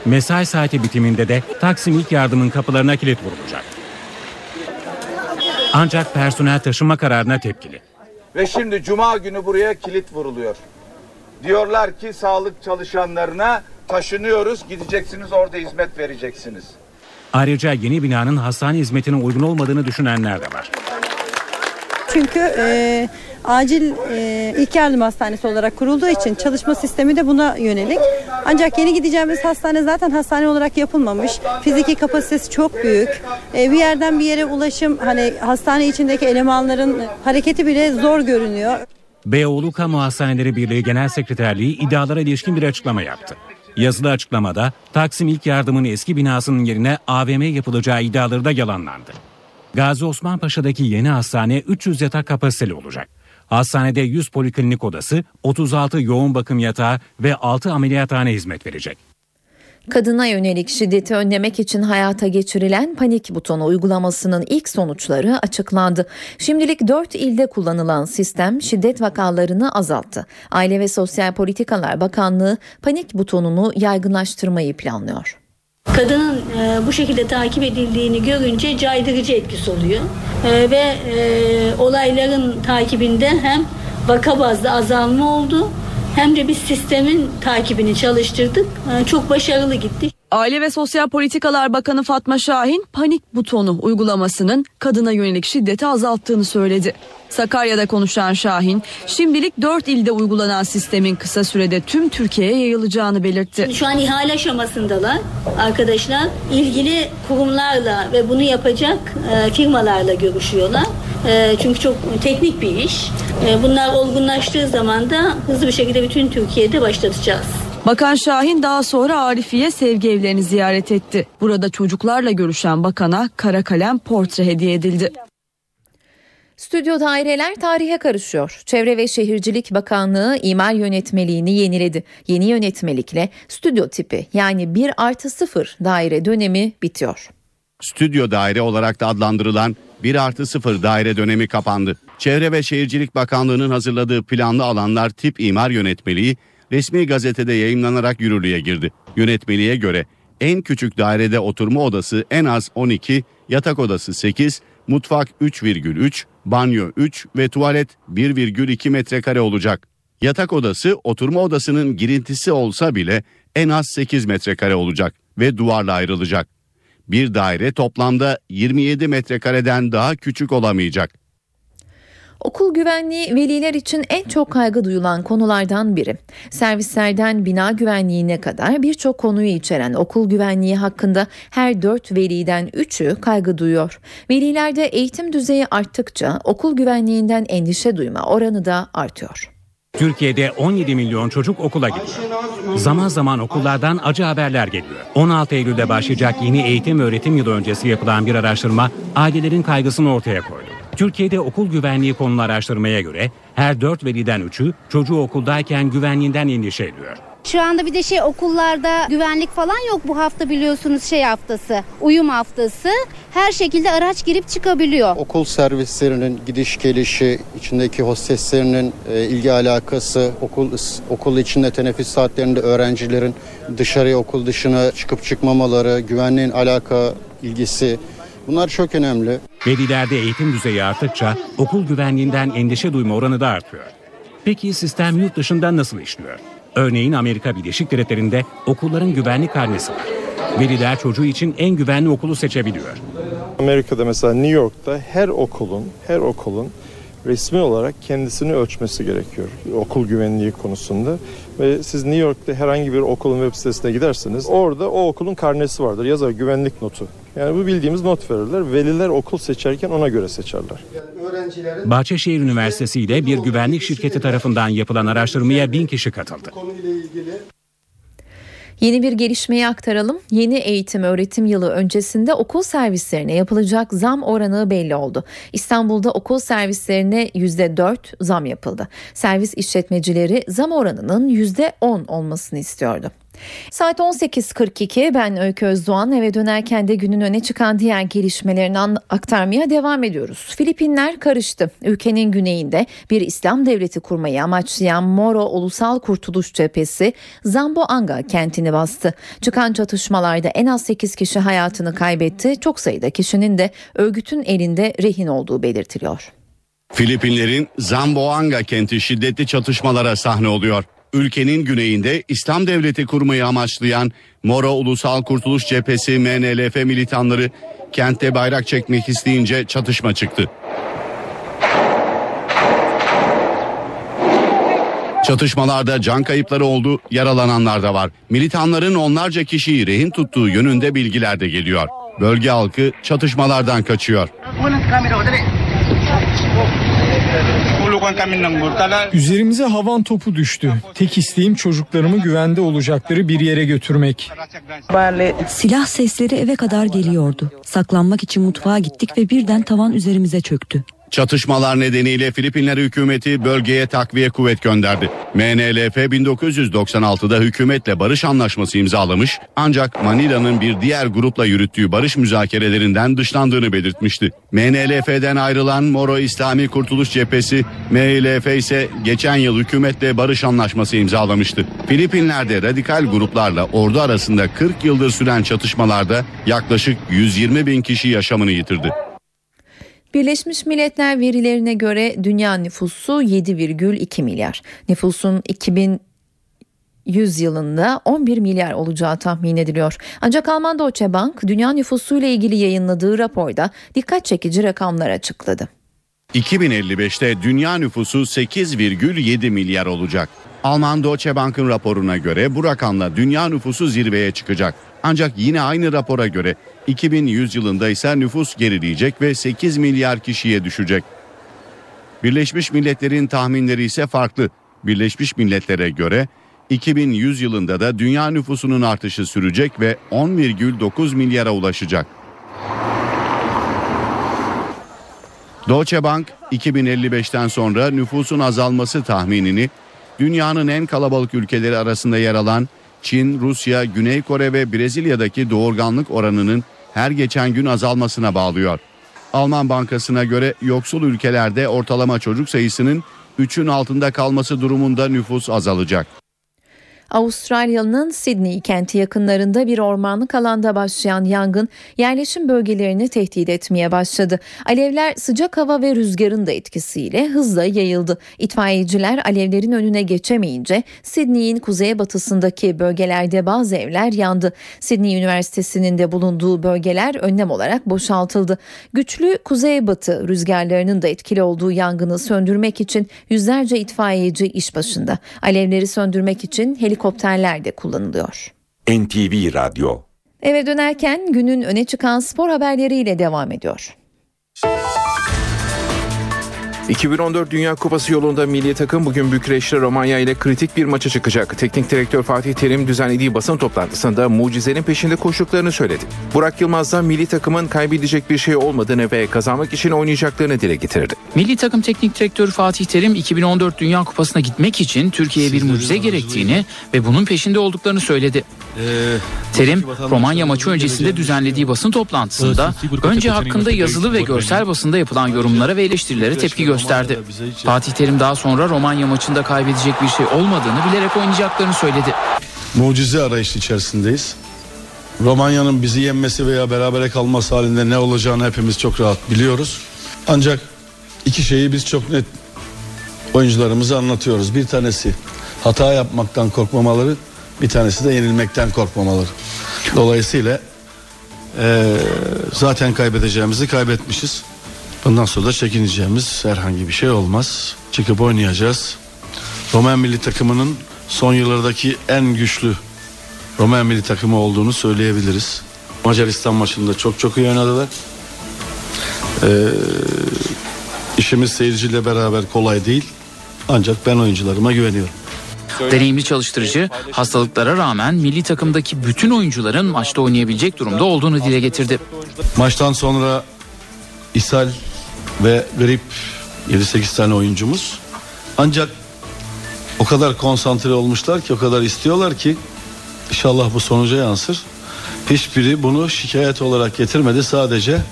Mesai saati bitiminde de Taksim İlk Yardım'ın kapılarına kilit vurulacak. Ancak personel taşınma kararına tepkili. Ve şimdi cuma günü buraya kilit vuruluyor. Diyorlar ki sağlık çalışanlarına taşınıyoruz, gideceksiniz orada hizmet vereceksiniz. Ayrıca yeni binanın hastane hizmetine uygun olmadığını düşünenler de var. Çünkü e, acil e, ilk yardım hastanesi olarak kurulduğu için çalışma sistemi de buna yönelik. Ancak yeni gideceğimiz hastane zaten hastane olarak yapılmamış. Fiziki kapasitesi çok büyük. E, bir yerden bir yere ulaşım hani hastane içindeki elemanların hareketi bile zor görünüyor. Beyoğlu Kamu Hastaneleri Birliği Genel Sekreterliği iddialara ilişkin bir açıklama yaptı. Yazılı açıklamada Taksim İlk Yardım'ın eski binasının yerine AVM yapılacağı iddiaları da yalanlandı. Gazi Osman Paşa'daki yeni hastane 300 yatak kapasiteli olacak. Hastanede 100 poliklinik odası, 36 yoğun bakım yatağı ve 6 ameliyathane hizmet verecek. Kadına yönelik şiddeti önlemek için hayata geçirilen panik butonu uygulamasının ilk sonuçları açıklandı. Şimdilik 4 ilde kullanılan sistem şiddet vakalarını azalttı. Aile ve Sosyal Politikalar Bakanlığı panik butonunu yaygınlaştırmayı planlıyor. Kadının e, bu şekilde takip edildiğini görünce caydırıcı etkisi oluyor. E, ve e, olayların takibinde hem vaka bazlı azalma oldu hem de biz sistemin takibini çalıştırdık. Çok başarılı gitti. Aile ve Sosyal Politikalar Bakanı Fatma Şahin panik butonu uygulamasının kadına yönelik şiddeti azalttığını söyledi. Sakarya'da konuşan Şahin, şimdilik 4 ilde uygulanan sistemin kısa sürede tüm Türkiye'ye yayılacağını belirtti. Şu an ihale aşamasındalar arkadaşlar. ilgili kurumlarla ve bunu yapacak e, firmalarla görüşüyorlar. E, çünkü çok teknik bir iş. E, bunlar olgunlaştığı zaman da hızlı bir şekilde bütün Türkiye'de başlatacağız. Bakan Şahin daha sonra Arifiye sevgi evlerini ziyaret etti. Burada çocuklarla görüşen bakana kara kalem portre hediye edildi. Stüdyo daireler tarihe karışıyor. Çevre ve Şehircilik Bakanlığı imar yönetmeliğini yeniledi. Yeni yönetmelikle stüdyo tipi yani 1 artı 0 daire dönemi bitiyor. Stüdyo daire olarak da adlandırılan 1 artı 0 daire dönemi kapandı. Çevre ve Şehircilik Bakanlığı'nın hazırladığı planlı alanlar tip imar yönetmeliği resmi gazetede yayınlanarak yürürlüğe girdi. Yönetmeliğe göre en küçük dairede oturma odası en az 12, yatak odası 8, mutfak 3,3, banyo 3 ve tuvalet 1,2 metrekare olacak. Yatak odası oturma odasının girintisi olsa bile en az 8 metrekare olacak ve duvarla ayrılacak. Bir daire toplamda 27 metrekareden daha küçük olamayacak. Okul güvenliği veliler için en çok kaygı duyulan konulardan biri. Servislerden bina güvenliğine kadar birçok konuyu içeren okul güvenliği hakkında her dört veliden üçü kaygı duyuyor. Velilerde eğitim düzeyi arttıkça okul güvenliğinden endişe duyma oranı da artıyor. Türkiye'de 17 milyon çocuk okula gidiyor. Zaman zaman okullardan acı haberler geliyor. 16 Eylül'de başlayacak yeni eğitim öğretim yılı öncesi yapılan bir araştırma ailelerin kaygısını ortaya koydu. Türkiye'de okul güvenliği konulu araştırmaya göre her 4 veliden 3'ü çocuğu okuldayken güvenliğinden endişe ediyor. Şu anda bir de şey okullarda güvenlik falan yok bu hafta biliyorsunuz şey haftası, uyum haftası. Her şekilde araç girip çıkabiliyor. Okul servislerinin gidiş gelişi, içindeki hosteslerinin e, ilgi alakası, okul okul içinde teneffüs saatlerinde öğrencilerin dışarıya okul dışına çıkıp çıkmamaları, güvenliğin alaka ilgisi bunlar çok önemli. Velilerde eğitim düzeyi arttıkça okul güvenliğinden endişe duyma oranı da artıyor. Peki sistem yurt dışında nasıl işliyor? Örneğin Amerika Birleşik Devletleri'nde okulların güvenlik karnesi var. Veliler çocuğu için en güvenli okulu seçebiliyor. Amerika'da mesela New York'ta her okulun her okulun resmi olarak kendisini ölçmesi gerekiyor okul güvenliği konusunda. Ve siz New York'ta herhangi bir okulun web sitesine giderseniz orada o okulun karnesi vardır. Yazar güvenlik notu. Yani bu bildiğimiz not verirler. Veliler okul seçerken ona göre seçerler. Bahçeşehir Üniversitesi ile bir güvenlik şirketi tarafından yapılan araştırmaya bin kişi katıldı. Yeni bir gelişmeyi aktaralım. Yeni eğitim öğretim yılı öncesinde okul servislerine yapılacak zam oranı belli oldu. İstanbul'da okul servislerine %4 zam yapıldı. Servis işletmecileri zam oranının %10 olmasını istiyordu. Saat 18.42 ben Öykü Özdoğan eve dönerken de günün öne çıkan diğer gelişmelerini aktarmaya devam ediyoruz. Filipinler karıştı. Ülkenin güneyinde bir İslam devleti kurmayı amaçlayan Moro Ulusal Kurtuluş Cephesi Zamboanga kentini bastı. Çıkan çatışmalarda en az 8 kişi hayatını kaybetti. Çok sayıda kişinin de örgütün elinde rehin olduğu belirtiliyor. Filipinlerin Zamboanga kenti şiddetli çatışmalara sahne oluyor ülkenin güneyinde İslam devleti kurmayı amaçlayan Moro Ulusal Kurtuluş Cephesi MNLF militanları kentte bayrak çekmek isteyince çatışma çıktı. Çatışmalarda can kayıpları oldu, yaralananlar da var. Militanların onlarca kişiyi rehin tuttuğu yönünde bilgiler de geliyor. Bölge halkı çatışmalardan kaçıyor. Üzerimize havan topu düştü. Tek isteğim çocuklarımı güvende olacakları bir yere götürmek. Silah sesleri eve kadar geliyordu. Saklanmak için mutfağa gittik ve birden tavan üzerimize çöktü. Çatışmalar nedeniyle Filipinler hükümeti bölgeye takviye kuvvet gönderdi. MNLF 1996'da hükümetle barış anlaşması imzalamış ancak Manila'nın bir diğer grupla yürüttüğü barış müzakerelerinden dışlandığını belirtmişti. MNLF'den ayrılan Moro İslami Kurtuluş Cephesi MLF ise geçen yıl hükümetle barış anlaşması imzalamıştı. Filipinler'de radikal gruplarla ordu arasında 40 yıldır süren çatışmalarda yaklaşık 120 bin kişi yaşamını yitirdi. Birleşmiş Milletler verilerine göre dünya nüfusu 7,2 milyar. Nüfusun 2100 yılında 11 milyar olacağı tahmin ediliyor. Ancak Alman Deutsche Bank dünya nüfusuyla ilgili yayınladığı raporda dikkat çekici rakamlar açıkladı. 2055'te dünya nüfusu 8,7 milyar olacak. Alman Deutsche Bank'ın raporuna göre bu rakamla dünya nüfusu zirveye çıkacak. Ancak yine aynı rapora göre 2100 yılında ise nüfus gerileyecek ve 8 milyar kişiye düşecek. Birleşmiş Milletler'in tahminleri ise farklı. Birleşmiş Milletler'e göre 2100 yılında da dünya nüfusunun artışı sürecek ve 10,9 milyara ulaşacak. Deutsche Bank 2055'ten sonra nüfusun azalması tahminini dünyanın en kalabalık ülkeleri arasında yer alan Çin, Rusya, Güney Kore ve Brezilya'daki doğurganlık oranının her geçen gün azalmasına bağlıyor. Alman Bankası'na göre yoksul ülkelerde ortalama çocuk sayısının 3'ün altında kalması durumunda nüfus azalacak. Avustralya'nın Sydney kenti yakınlarında bir ormanlık alanda başlayan yangın yerleşim bölgelerini tehdit etmeye başladı. Alevler sıcak hava ve rüzgarın da etkisiyle hızla yayıldı. İtfaiyeciler alevlerin önüne geçemeyince Sydney'in kuzeybatısındaki bölgelerde bazı evler yandı. Sydney Üniversitesi'nin de bulunduğu bölgeler önlem olarak boşaltıldı. Güçlü kuzeybatı rüzgarlarının da etkili olduğu yangını söndürmek için yüzlerce itfaiyeci iş başında. Alevleri söndürmek için helikopterler de kullanılıyor. NTV Radyo Eve dönerken günün öne çıkan spor haberleriyle devam ediyor. 2014 Dünya Kupası yolunda milli takım bugün Bükreş'te Romanya ile kritik bir maça çıkacak. Teknik direktör Fatih Terim düzenlediği basın toplantısında mucizenin peşinde koştuklarını söyledi. Burak Yılmaz da milli takımın kaybedecek bir şey olmadığını ve kazanmak için oynayacaklarını dile getirdi. Milli takım teknik direktörü Fatih Terim 2014 Dünya Kupası'na gitmek için Türkiye'ye bir mucize gerektiğini ve bunun peşinde olduklarını söyledi. Terim, Romanya maçı öncesinde düzenlediği basın toplantısında önce hakkında yazılı ve görsel basında yapılan yorumlara ve eleştirilere tepki gösterdi. Fatih Terim daha sonra Romanya maçında kaybedecek bir şey olmadığını bilerek oynayacaklarını söyledi. Mucize arayışı içerisindeyiz. Romanya'nın bizi yenmesi veya berabere kalması halinde ne olacağını hepimiz çok rahat biliyoruz. Ancak iki şeyi biz çok net oyuncularımıza anlatıyoruz. Bir tanesi hata yapmaktan korkmamaları, bir tanesi de yenilmekten korkmamaları. Dolayısıyla eee, zaten kaybedeceğimizi kaybetmişiz. Bundan sonra da çekineceğimiz herhangi bir şey olmaz. Çıkıp oynayacağız. Roman milli takımının son yıllardaki en güçlü Roman milli takımı olduğunu söyleyebiliriz. Macaristan maçında çok çok iyi oynadılar. Ee, işimiz seyirciyle beraber kolay değil. Ancak ben oyuncularıma güveniyorum. Deneyimli çalıştırıcı hastalıklara rağmen milli takımdaki bütün oyuncuların maçta oynayabilecek durumda olduğunu dile getirdi. Maçtan sonra ishal ve grip 7-8 tane oyuncumuz. Ancak o kadar konsantre olmuşlar ki o kadar istiyorlar ki inşallah bu sonuca yansır. Hiçbiri bunu şikayet olarak getirmedi. Sadece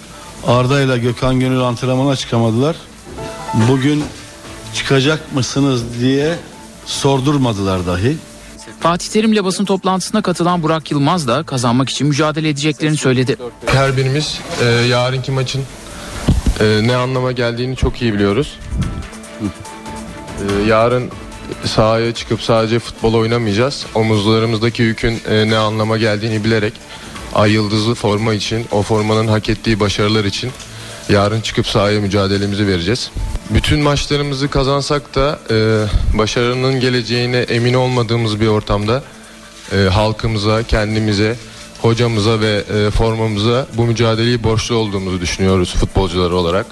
Arda ile Gökhan Gönül antrenmana çıkamadılar. Bugün çıkacak mısınız diye sordurmadılar dahi. Fatih Terim'le basın toplantısına katılan Burak Yılmaz da kazanmak için mücadele edeceklerini söyledi. Her birimiz e, yarınki maçın e, ne anlama geldiğini çok iyi biliyoruz. E, yarın sahaya çıkıp sadece futbol oynamayacağız. Omuzlarımızdaki yükün e, ne anlama geldiğini bilerek ay yıldızlı forma için, o formanın hak ettiği başarılar için yarın çıkıp sahaya mücadelemizi vereceğiz. Bütün maçlarımızı kazansak da e, başarının geleceğine emin olmadığımız bir ortamda e, halkımıza, kendimize, hocamıza ve e, formamıza bu mücadeleyi borçlu olduğumuzu düşünüyoruz futbolcular olarak.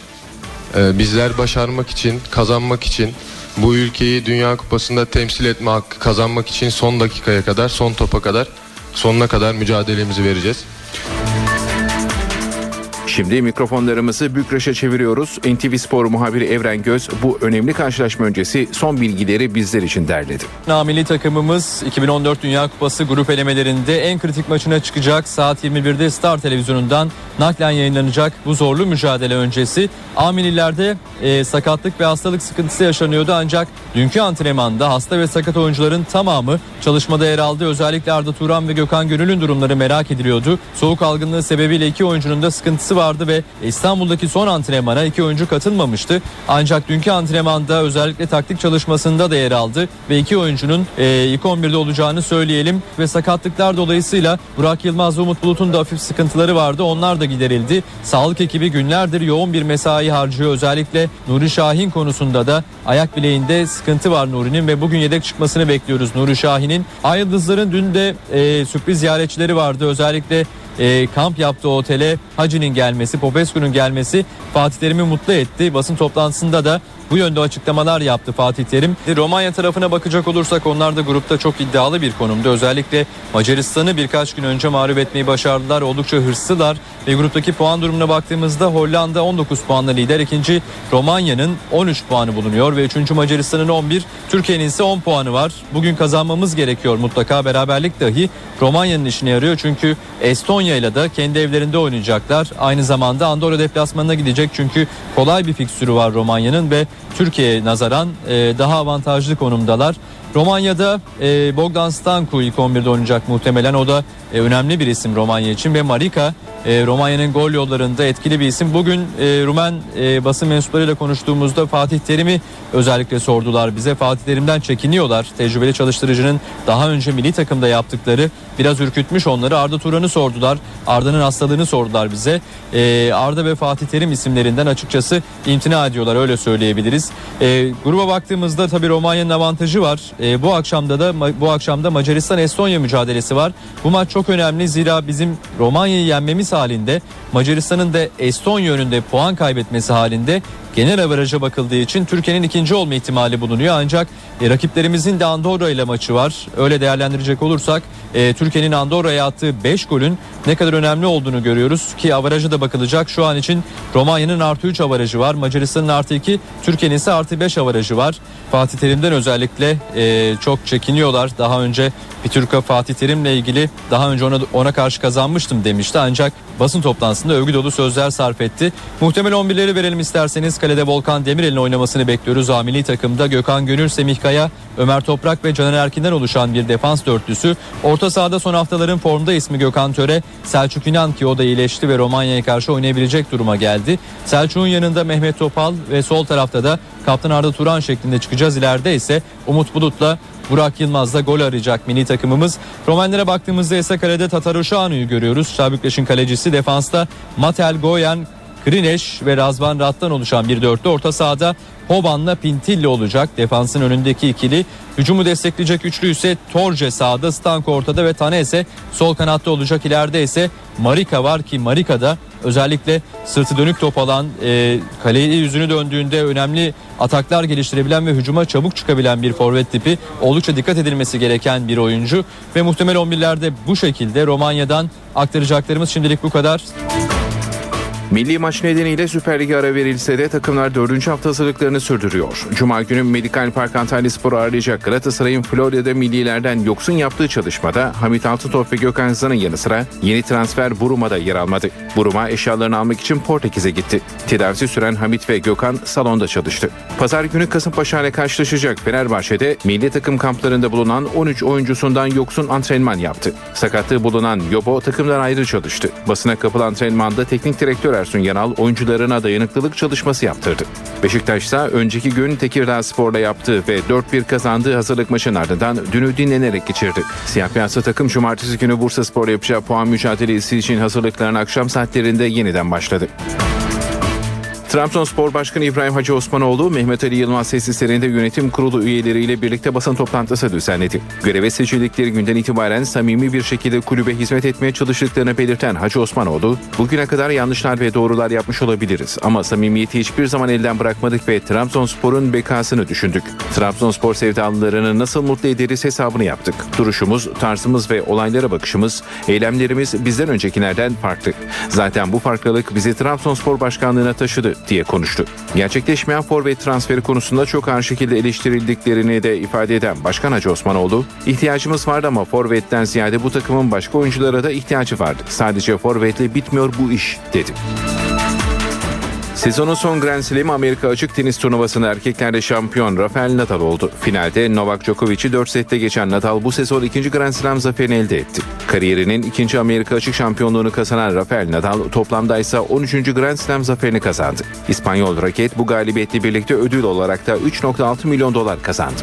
E, bizler başarmak için, kazanmak için, bu ülkeyi Dünya Kupası'nda temsil etme hakkı kazanmak için son dakikaya kadar, son topa kadar, sonuna kadar mücadelemizi vereceğiz. Şimdi mikrofonlarımızı Bükreş'e çeviriyoruz. NTV Spor muhabiri Evren Göz bu önemli karşılaşma öncesi son bilgileri bizler için derledi. Milli takımımız 2014 Dünya Kupası grup elemelerinde en kritik maçına çıkacak. Saat 21'de Star Televizyonu'ndan naklen yayınlanacak bu zorlu mücadele öncesi. A millilerde e, sakatlık ve hastalık sıkıntısı yaşanıyordu ancak dünkü antrenmanda hasta ve sakat oyuncuların tamamı çalışmada yer aldı. Özellikle Arda Turan ve Gökhan Gönül'ün durumları merak ediliyordu. Soğuk algınlığı sebebiyle iki oyuncunun da sıkıntısı vardı ve İstanbul'daki son antrenmana iki oyuncu katılmamıştı. Ancak dünkü antrenmanda özellikle taktik çalışmasında da yer aldı ve iki oyuncunun e, ilk 11'de olacağını söyleyelim ve sakatlıklar dolayısıyla Burak Yılmaz ve Umut Bulut'un da hafif sıkıntıları vardı. Onlar da giderildi. Sağlık ekibi günlerdir yoğun bir mesai harcıyor. Özellikle Nuri Şahin konusunda da ayak bileğinde sıkıntı var Nuri'nin ve bugün yedek çıkmasını bekliyoruz Nuri Şahin'in. Ay Yıldızların dün de e, sürpriz ziyaretçileri vardı. Özellikle e, kamp yaptığı otele Hacı'nın gelmesi, Popescu'nun gelmesi Fatih Terim'i mutlu etti. Basın toplantısında da bu yönde açıklamalar yaptı Fatih Terim. Romanya tarafına bakacak olursak onlar da grupta çok iddialı bir konumda. Özellikle Macaristan'ı birkaç gün önce mağlup etmeyi başardılar. Oldukça hırslılar ve gruptaki puan durumuna baktığımızda Hollanda 19 puanla lider. ikinci Romanya'nın 13 puanı bulunuyor ve 3. Macaristan'ın 11, Türkiye'nin ise 10 puanı var. Bugün kazanmamız gerekiyor mutlaka beraberlik dahi Romanya'nın işine yarıyor. Çünkü Estonya ile de kendi evlerinde oynayacaklar. Aynı zamanda Andorra deplasmanına gidecek çünkü kolay bir fikstürü var Romanya'nın ve Türkiye'ye nazaran e, daha avantajlı konumdalar. Romanya'da e, Bogdan Stanku ilk 11'de oynayacak muhtemelen. O da e, önemli bir isim Romanya için ve Marika e, Romanya'nın gol yollarında etkili bir isim. Bugün e, Rumen e, basın mensuplarıyla konuştuğumuzda Fatih Terim'i özellikle sordular bize. Fatih Terim'den çekiniyorlar. Tecrübeli çalıştırıcının daha önce milli takımda yaptıkları biraz ürkütmüş onları. Arda Turan'ı sordular. Arda'nın hastalığını sordular bize. E, Arda ve Fatih Terim isimlerinden açıkçası imtina ediyorlar öyle söyleyebiliriz. E, gruba baktığımızda tabii Romanya'nın avantajı var. E, bu akşamda da bu akşamda Macaristan Estonya mücadelesi var. Bu maç çok önemli. Zira bizim Romanya'yı yenmemiz halinde Macaristan'ın da Estonya önünde puan kaybetmesi halinde genel averaja bakıldığı için Türkiye'nin ikinci olma ihtimali bulunuyor. Ancak e, rakiplerimizin de Andorra ile maçı var. Öyle değerlendirecek olursak e, Türkiye'nin Andorra'ya attığı 5 golün ne kadar önemli olduğunu görüyoruz ki averaja da bakılacak. Şu an için Romanya'nın artı 3 avarajı var. Macaristan'ın artı 2, Türkiye'nin ise artı 5 avarajı var. Fatih Terim'den özellikle e, çok çekiniyorlar. Daha önce Pitürka Fatih Terim'le ilgili daha önce ona, ona karşı kazanmıştım demişti. Ancak basın toplantısında övgü dolu sözler sarf etti. Muhtemel 11'leri verelim isterseniz. Kalede Volkan Demirel'in oynamasını bekliyoruz. Amili takımda Gökhan Gönül, Semih Kaya, Ömer Toprak ve Caner Erkin'den oluşan bir defans dörtlüsü. Orta sahada son haftaların formda ismi Gökhan Töre, Selçuk İnan ki o da iyileşti ve Romanya'ya karşı oynayabilecek duruma geldi. Selçuk'un yanında Mehmet Topal ve sol tarafta da Kaptan Arda Turan şeklinde çıkacağız. İleride ise Umut Bulut'la Burak Yılmaz'da gol arayacak mini takımımız. Romenlere baktığımızda ise kalede Tatar Uşanu'yu görüyoruz. Şabükleş'in kalecisi defansta Matel Goyen, Krineş ve Razvan Rat'tan oluşan bir dörtlü orta sahada Hoban'la Pintilli olacak. Defansın önündeki ikili. Hücumu destekleyecek üçlü ise Torje sağda, Stanko ortada ve Tane ise sol kanatta olacak. İleride ise Marika var ki Marika da özellikle sırtı dönük top alan, e, kaleye yüzünü döndüğünde önemli ataklar geliştirebilen ve hücuma çabuk çıkabilen bir forvet tipi. Oldukça dikkat edilmesi gereken bir oyuncu ve muhtemel 11'lerde bu şekilde Romanya'dan aktaracaklarımız şimdilik bu kadar. Milli maç nedeniyle Süper Lig'e ara verilse de takımlar 4. hafta hazırlıklarını sürdürüyor. Cuma günü Medikal Park Antalya Spor'u ağırlayacak Galatasaray'ın Florya'da millilerden yoksun yaptığı çalışmada Hamit Altıntop ve Gökhan Zan'ın yanı sıra yeni transfer Buruma'da yer almadı. Buruma eşyalarını almak için Portekiz'e gitti. Tedavisi süren Hamit ve Gökhan salonda çalıştı. Pazar günü Kasımpaşa ile karşılaşacak Fenerbahçe'de milli takım kamplarında bulunan 13 oyuncusundan yoksun antrenman yaptı. Sakatlığı bulunan Yobo takımdan ayrı çalıştı. Basına kapılan antrenmanda teknik direktör Ersun Yanal oyuncularına dayanıklılık çalışması yaptırdı. Beşiktaş ise önceki gün Tekirdağ Spor'la yaptığı ve 4-1 kazandığı hazırlık maçının ardından dünü dinlenerek geçirdi. Siyah beyazlı takım cumartesi günü Bursa Spor'la yapacağı puan mücadelesi için hazırlıklarına akşam saatlerinde yeniden başladı. Trabzonspor Başkanı İbrahim Hacı Osmanoğlu, Mehmet Ali Yılmaz tesislerinde yönetim kurulu üyeleriyle birlikte basın toplantısı düzenledi. Göreve seçildikleri günden itibaren samimi bir şekilde kulübe hizmet etmeye çalıştıklarını belirten Hacı Osmanoğlu, bugüne kadar yanlışlar ve doğrular yapmış olabiliriz ama samimiyeti hiçbir zaman elden bırakmadık ve Trabzonspor'un bekasını düşündük. Trabzonspor sevdalılarını nasıl mutlu ederiz hesabını yaptık. Duruşumuz, tarzımız ve olaylara bakışımız, eylemlerimiz bizden öncekilerden farklı. Zaten bu farklılık bizi Trabzonspor başkanlığına taşıdı diye konuştu. Gerçekleşmeyen forvet transferi konusunda çok ağır şekilde eleştirildiklerini de ifade eden Başkan Hacı Osmanoğlu, ihtiyacımız vardı ama forvetten ziyade bu takımın başka oyunculara da ihtiyacı vardı. Sadece forvetle bitmiyor bu iş dedi. Sezonun son Grand Slam Amerika açık tenis turnuvasında erkeklerde şampiyon Rafael Nadal oldu. Finalde Novak Djokovic'i 4 sette geçen Nadal bu sezon ikinci Grand Slam zaferini elde etti. Kariyerinin ikinci Amerika açık şampiyonluğunu kazanan Rafael Nadal toplamda ise 13. Grand Slam zaferini kazandı. İspanyol raket bu galibiyetle birlikte ödül olarak da 3.6 milyon dolar kazandı.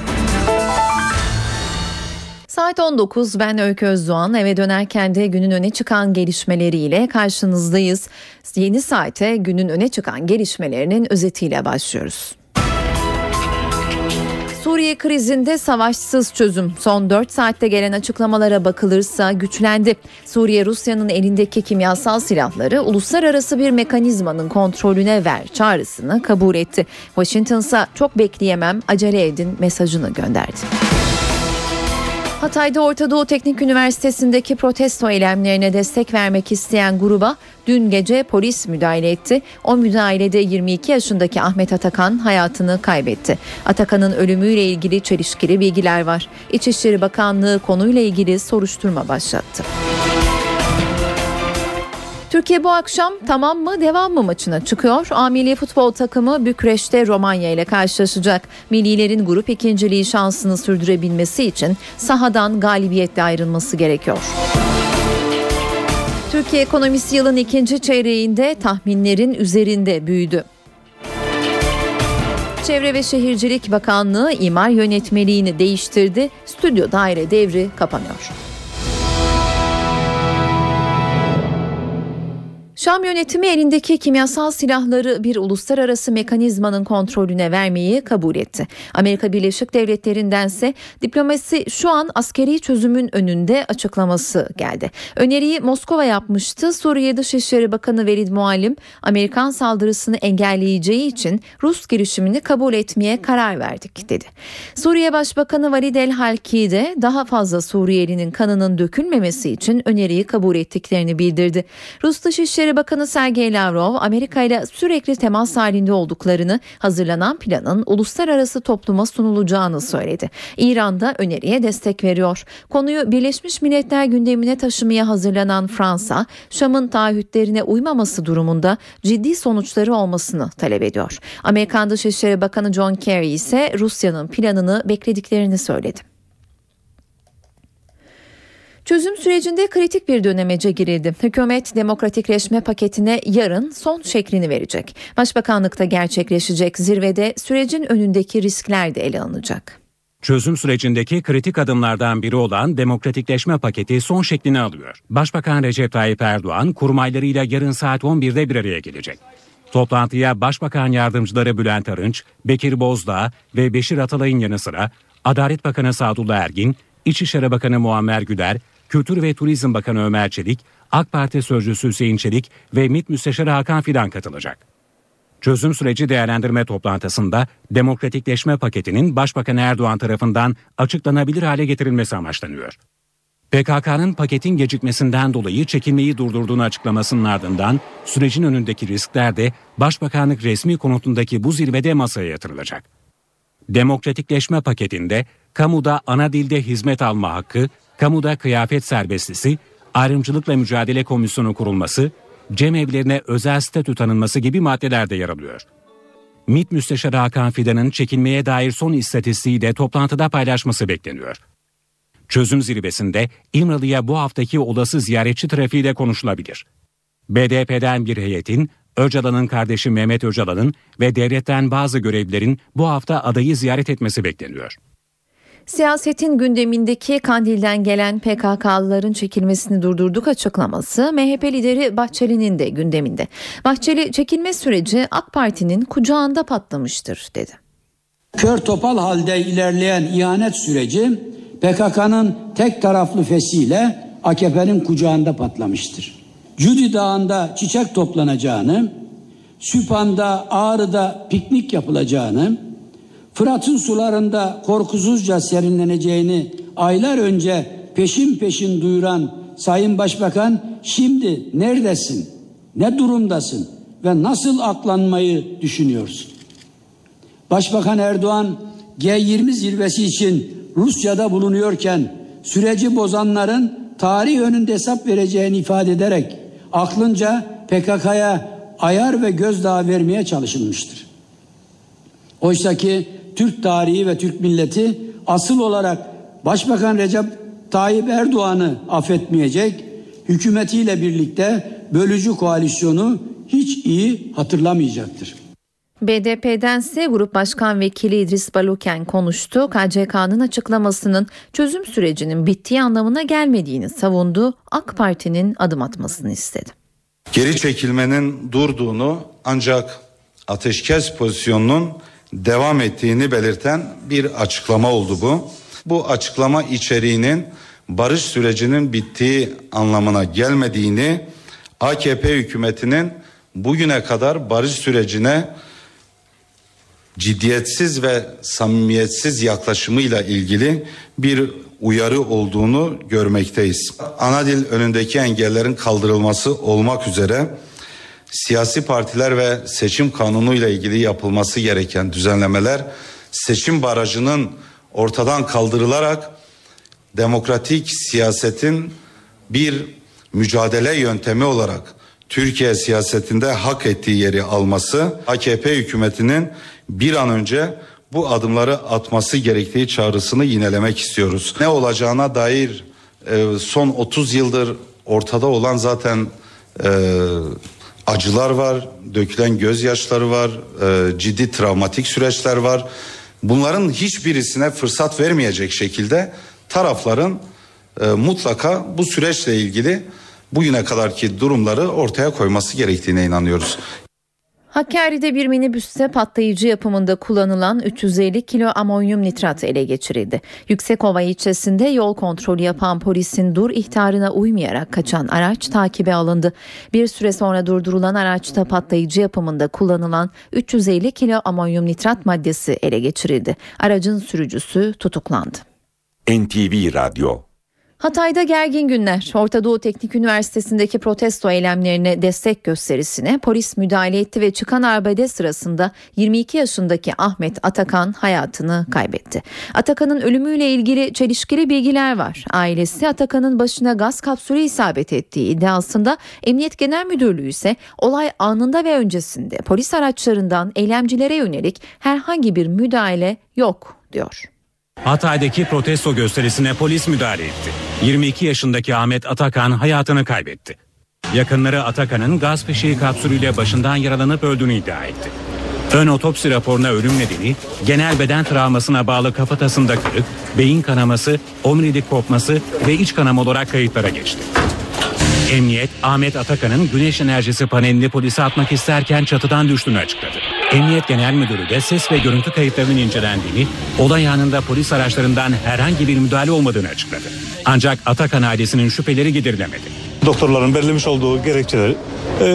Saat 19 ben Öykü Özdoğan eve dönerken de günün öne çıkan gelişmeleriyle karşınızdayız. Yeni saate günün öne çıkan gelişmelerinin özetiyle başlıyoruz. Suriye krizinde savaşsız çözüm. Son 4 saatte gelen açıklamalara bakılırsa güçlendi. Suriye Rusya'nın elindeki kimyasal silahları uluslararası bir mekanizmanın kontrolüne ver çağrısını kabul etti. Washington ise çok bekleyemem acele edin mesajını gönderdi. Hatay'da Orta Doğu Teknik Üniversitesi'ndeki protesto eylemlerine destek vermek isteyen gruba dün gece polis müdahale etti. O müdahalede 22 yaşındaki Ahmet Atakan hayatını kaybetti. Atakan'ın ölümüyle ilgili çelişkili bilgiler var. İçişleri Bakanlığı konuyla ilgili soruşturma başlattı. Türkiye bu akşam tamam mı devam mı maçına çıkıyor. A milli futbol takımı Bükreş'te Romanya ile karşılaşacak. Millilerin grup ikinciliği şansını sürdürebilmesi için sahadan galibiyetle ayrılması gerekiyor. Türkiye ekonomisi yılın ikinci çeyreğinde tahminlerin üzerinde büyüdü. Çevre ve Şehircilik Bakanlığı imar yönetmeliğini değiştirdi. Stüdyo daire devri kapanıyor. Şam yönetimi elindeki kimyasal silahları bir uluslararası mekanizmanın kontrolüne vermeyi kabul etti. Amerika Birleşik Devletleri'ndense diplomasi şu an askeri çözümün önünde açıklaması geldi. Öneriyi Moskova yapmıştı. Suriye Dışişleri Bakanı Velid Muallim Amerikan saldırısını engelleyeceği için Rus girişimini kabul etmeye karar verdik dedi. Suriye Başbakanı Valid El Halki de daha fazla Suriyelinin kanının dökülmemesi için öneriyi kabul ettiklerini bildirdi. Rus Dışişleri Bakanı Sergey Lavrov Amerika ile sürekli temas halinde olduklarını, hazırlanan planın uluslararası topluma sunulacağını söyledi. İran da öneriye destek veriyor. Konuyu Birleşmiş Milletler gündemine taşımaya hazırlanan Fransa, Şam'ın taahhütlerine uymaması durumunda ciddi sonuçları olmasını talep ediyor. Amerikan Dışişleri Bakanı John Kerry ise Rusya'nın planını beklediklerini söyledi. Çözüm sürecinde kritik bir dönemece girildi. Hükümet demokratikleşme paketine yarın son şeklini verecek. Başbakanlıkta gerçekleşecek zirvede sürecin önündeki riskler de ele alınacak. Çözüm sürecindeki kritik adımlardan biri olan demokratikleşme paketi son şeklini alıyor. Başbakan Recep Tayyip Erdoğan kurmaylarıyla yarın saat 11'de bir araya gelecek. Toplantıya Başbakan Yardımcıları Bülent Arınç, Bekir Bozdağ ve Beşir Atalay'ın yanı sıra Adalet Bakanı Sadullah Ergin, İçişleri Bakanı Muammer Güler, Kültür ve Turizm Bakanı Ömer Çelik, AK Parti Sözcüsü Hüseyin Çelik ve MİT Müsteşarı Hakan Fidan katılacak. Çözüm süreci değerlendirme toplantısında demokratikleşme paketinin Başbakan Erdoğan tarafından açıklanabilir hale getirilmesi amaçlanıyor. PKK'nın paketin gecikmesinden dolayı çekilmeyi durdurduğunu açıklamasının ardından sürecin önündeki riskler de Başbakanlık resmi konutundaki bu zirvede masaya yatırılacak. Demokratikleşme paketinde kamuda ana dilde hizmet alma hakkı, kamuda kıyafet serbestlisi, ayrımcılıkla mücadele komisyonu kurulması, cemevlerine özel statü tanınması gibi maddeler de yer alıyor. MİT Müsteşarı Hakan Fidan'ın çekilmeye dair son istatistiği de toplantıda paylaşması bekleniyor. Çözüm zirvesinde İmralı'ya bu haftaki olası ziyaretçi trafiği de konuşulabilir. BDP'den bir heyetin, Öcalan'ın kardeşi Mehmet Öcalan'ın ve devletten bazı görevlilerin bu hafta adayı ziyaret etmesi bekleniyor. Siyasetin gündemindeki Kandil'den gelen PKK'lıların çekilmesini durdurduk açıklaması MHP lideri Bahçeli'nin de gündeminde. Bahçeli çekilme süreci AK Parti'nin kucağında patlamıştır dedi. Kör topal halde ilerleyen ihanet süreci PKK'nın tek taraflı fesiyle AKP'nin kucağında patlamıştır. Cudi Dağı'nda çiçek toplanacağını, Süphan'da, Ağrı'da piknik yapılacağını, Fırat'ın sularında korkusuzca serinleneceğini aylar önce peşin peşin duyuran Sayın Başbakan şimdi neredesin, ne durumdasın ve nasıl aklanmayı düşünüyorsun? Başbakan Erdoğan G20 zirvesi için Rusya'da bulunuyorken süreci bozanların tarih önünde hesap vereceğini ifade ederek aklınca PKK'ya ayar ve gözdağı vermeye çalışılmıştır. Oysa ki Türk tarihi ve Türk milleti asıl olarak Başbakan Recep Tayyip Erdoğan'ı affetmeyecek, hükümetiyle birlikte bölücü koalisyonu hiç iyi hatırlamayacaktır. BDP'dense Grup Başkan Vekili İdris Baluken konuştu. KCK'nın açıklamasının çözüm sürecinin bittiği anlamına gelmediğini savundu. AK Parti'nin adım atmasını istedi. Geri çekilmenin durduğunu ancak ateşkes pozisyonunun devam ettiğini belirten bir açıklama oldu bu. Bu açıklama içeriğinin barış sürecinin bittiği anlamına gelmediğini AKP hükümetinin bugüne kadar barış sürecine ciddiyetsiz ve samimiyetsiz yaklaşımıyla ilgili bir uyarı olduğunu görmekteyiz. Ana dil önündeki engellerin kaldırılması olmak üzere siyasi partiler ve seçim kanunu ile ilgili yapılması gereken düzenlemeler seçim barajının ortadan kaldırılarak demokratik siyasetin bir mücadele yöntemi olarak Türkiye siyasetinde hak ettiği yeri alması AKP hükümetinin bir an önce bu adımları atması gerektiği çağrısını yinelemek istiyoruz. Ne olacağına dair e, son 30 yıldır ortada olan zaten e, acılar var, dökülen gözyaşları var, e, ciddi travmatik süreçler var. Bunların hiçbirisine fırsat vermeyecek şekilde tarafların e, mutlaka bu süreçle ilgili bugüne kadarki durumları ortaya koyması gerektiğine inanıyoruz. Hakkari'de bir minibüste patlayıcı yapımında kullanılan 350 kilo amonyum nitrat ele geçirildi. Yüksekova ilçesinde yol kontrolü yapan polisin dur ihtarına uymayarak kaçan araç takibe alındı. Bir süre sonra durdurulan araçta patlayıcı yapımında kullanılan 350 kilo amonyum nitrat maddesi ele geçirildi. Aracın sürücüsü tutuklandı. NTV Radyo Hatay'da gergin günler. Orta Doğu Teknik Üniversitesi'ndeki protesto eylemlerine destek gösterisine polis müdahale etti ve çıkan arbede sırasında 22 yaşındaki Ahmet Atakan hayatını kaybetti. Atakan'ın ölümüyle ilgili çelişkili bilgiler var. Ailesi Atakan'ın başına gaz kapsülü isabet ettiği iddiasında Emniyet Genel Müdürlüğü ise olay anında ve öncesinde polis araçlarından eylemcilere yönelik herhangi bir müdahale yok diyor. Hatay'daki protesto gösterisine polis müdahale etti. 22 yaşındaki Ahmet Atakan hayatını kaybetti. Yakınları Atakan'ın gaz fişeği kapsülüyle başından yaralanıp öldüğünü iddia etti. Ön otopsi raporuna ölüm nedeni genel beden travmasına bağlı kafatasında kırık, beyin kanaması, omurilik kopması ve iç kanama olarak kayıtlara geçti. Emniyet Ahmet Atakan'ın güneş enerjisi panelini polise atmak isterken çatıdan düştüğünü açıkladı. Emniyet Genel Müdürü de ses ve görüntü kayıtlarının incelendiğini, olay anında polis araçlarından herhangi bir müdahale olmadığını açıkladı. Ancak Atakan ailesinin şüpheleri giderilemedi. Doktorların belirlemiş olduğu gerekçeler e,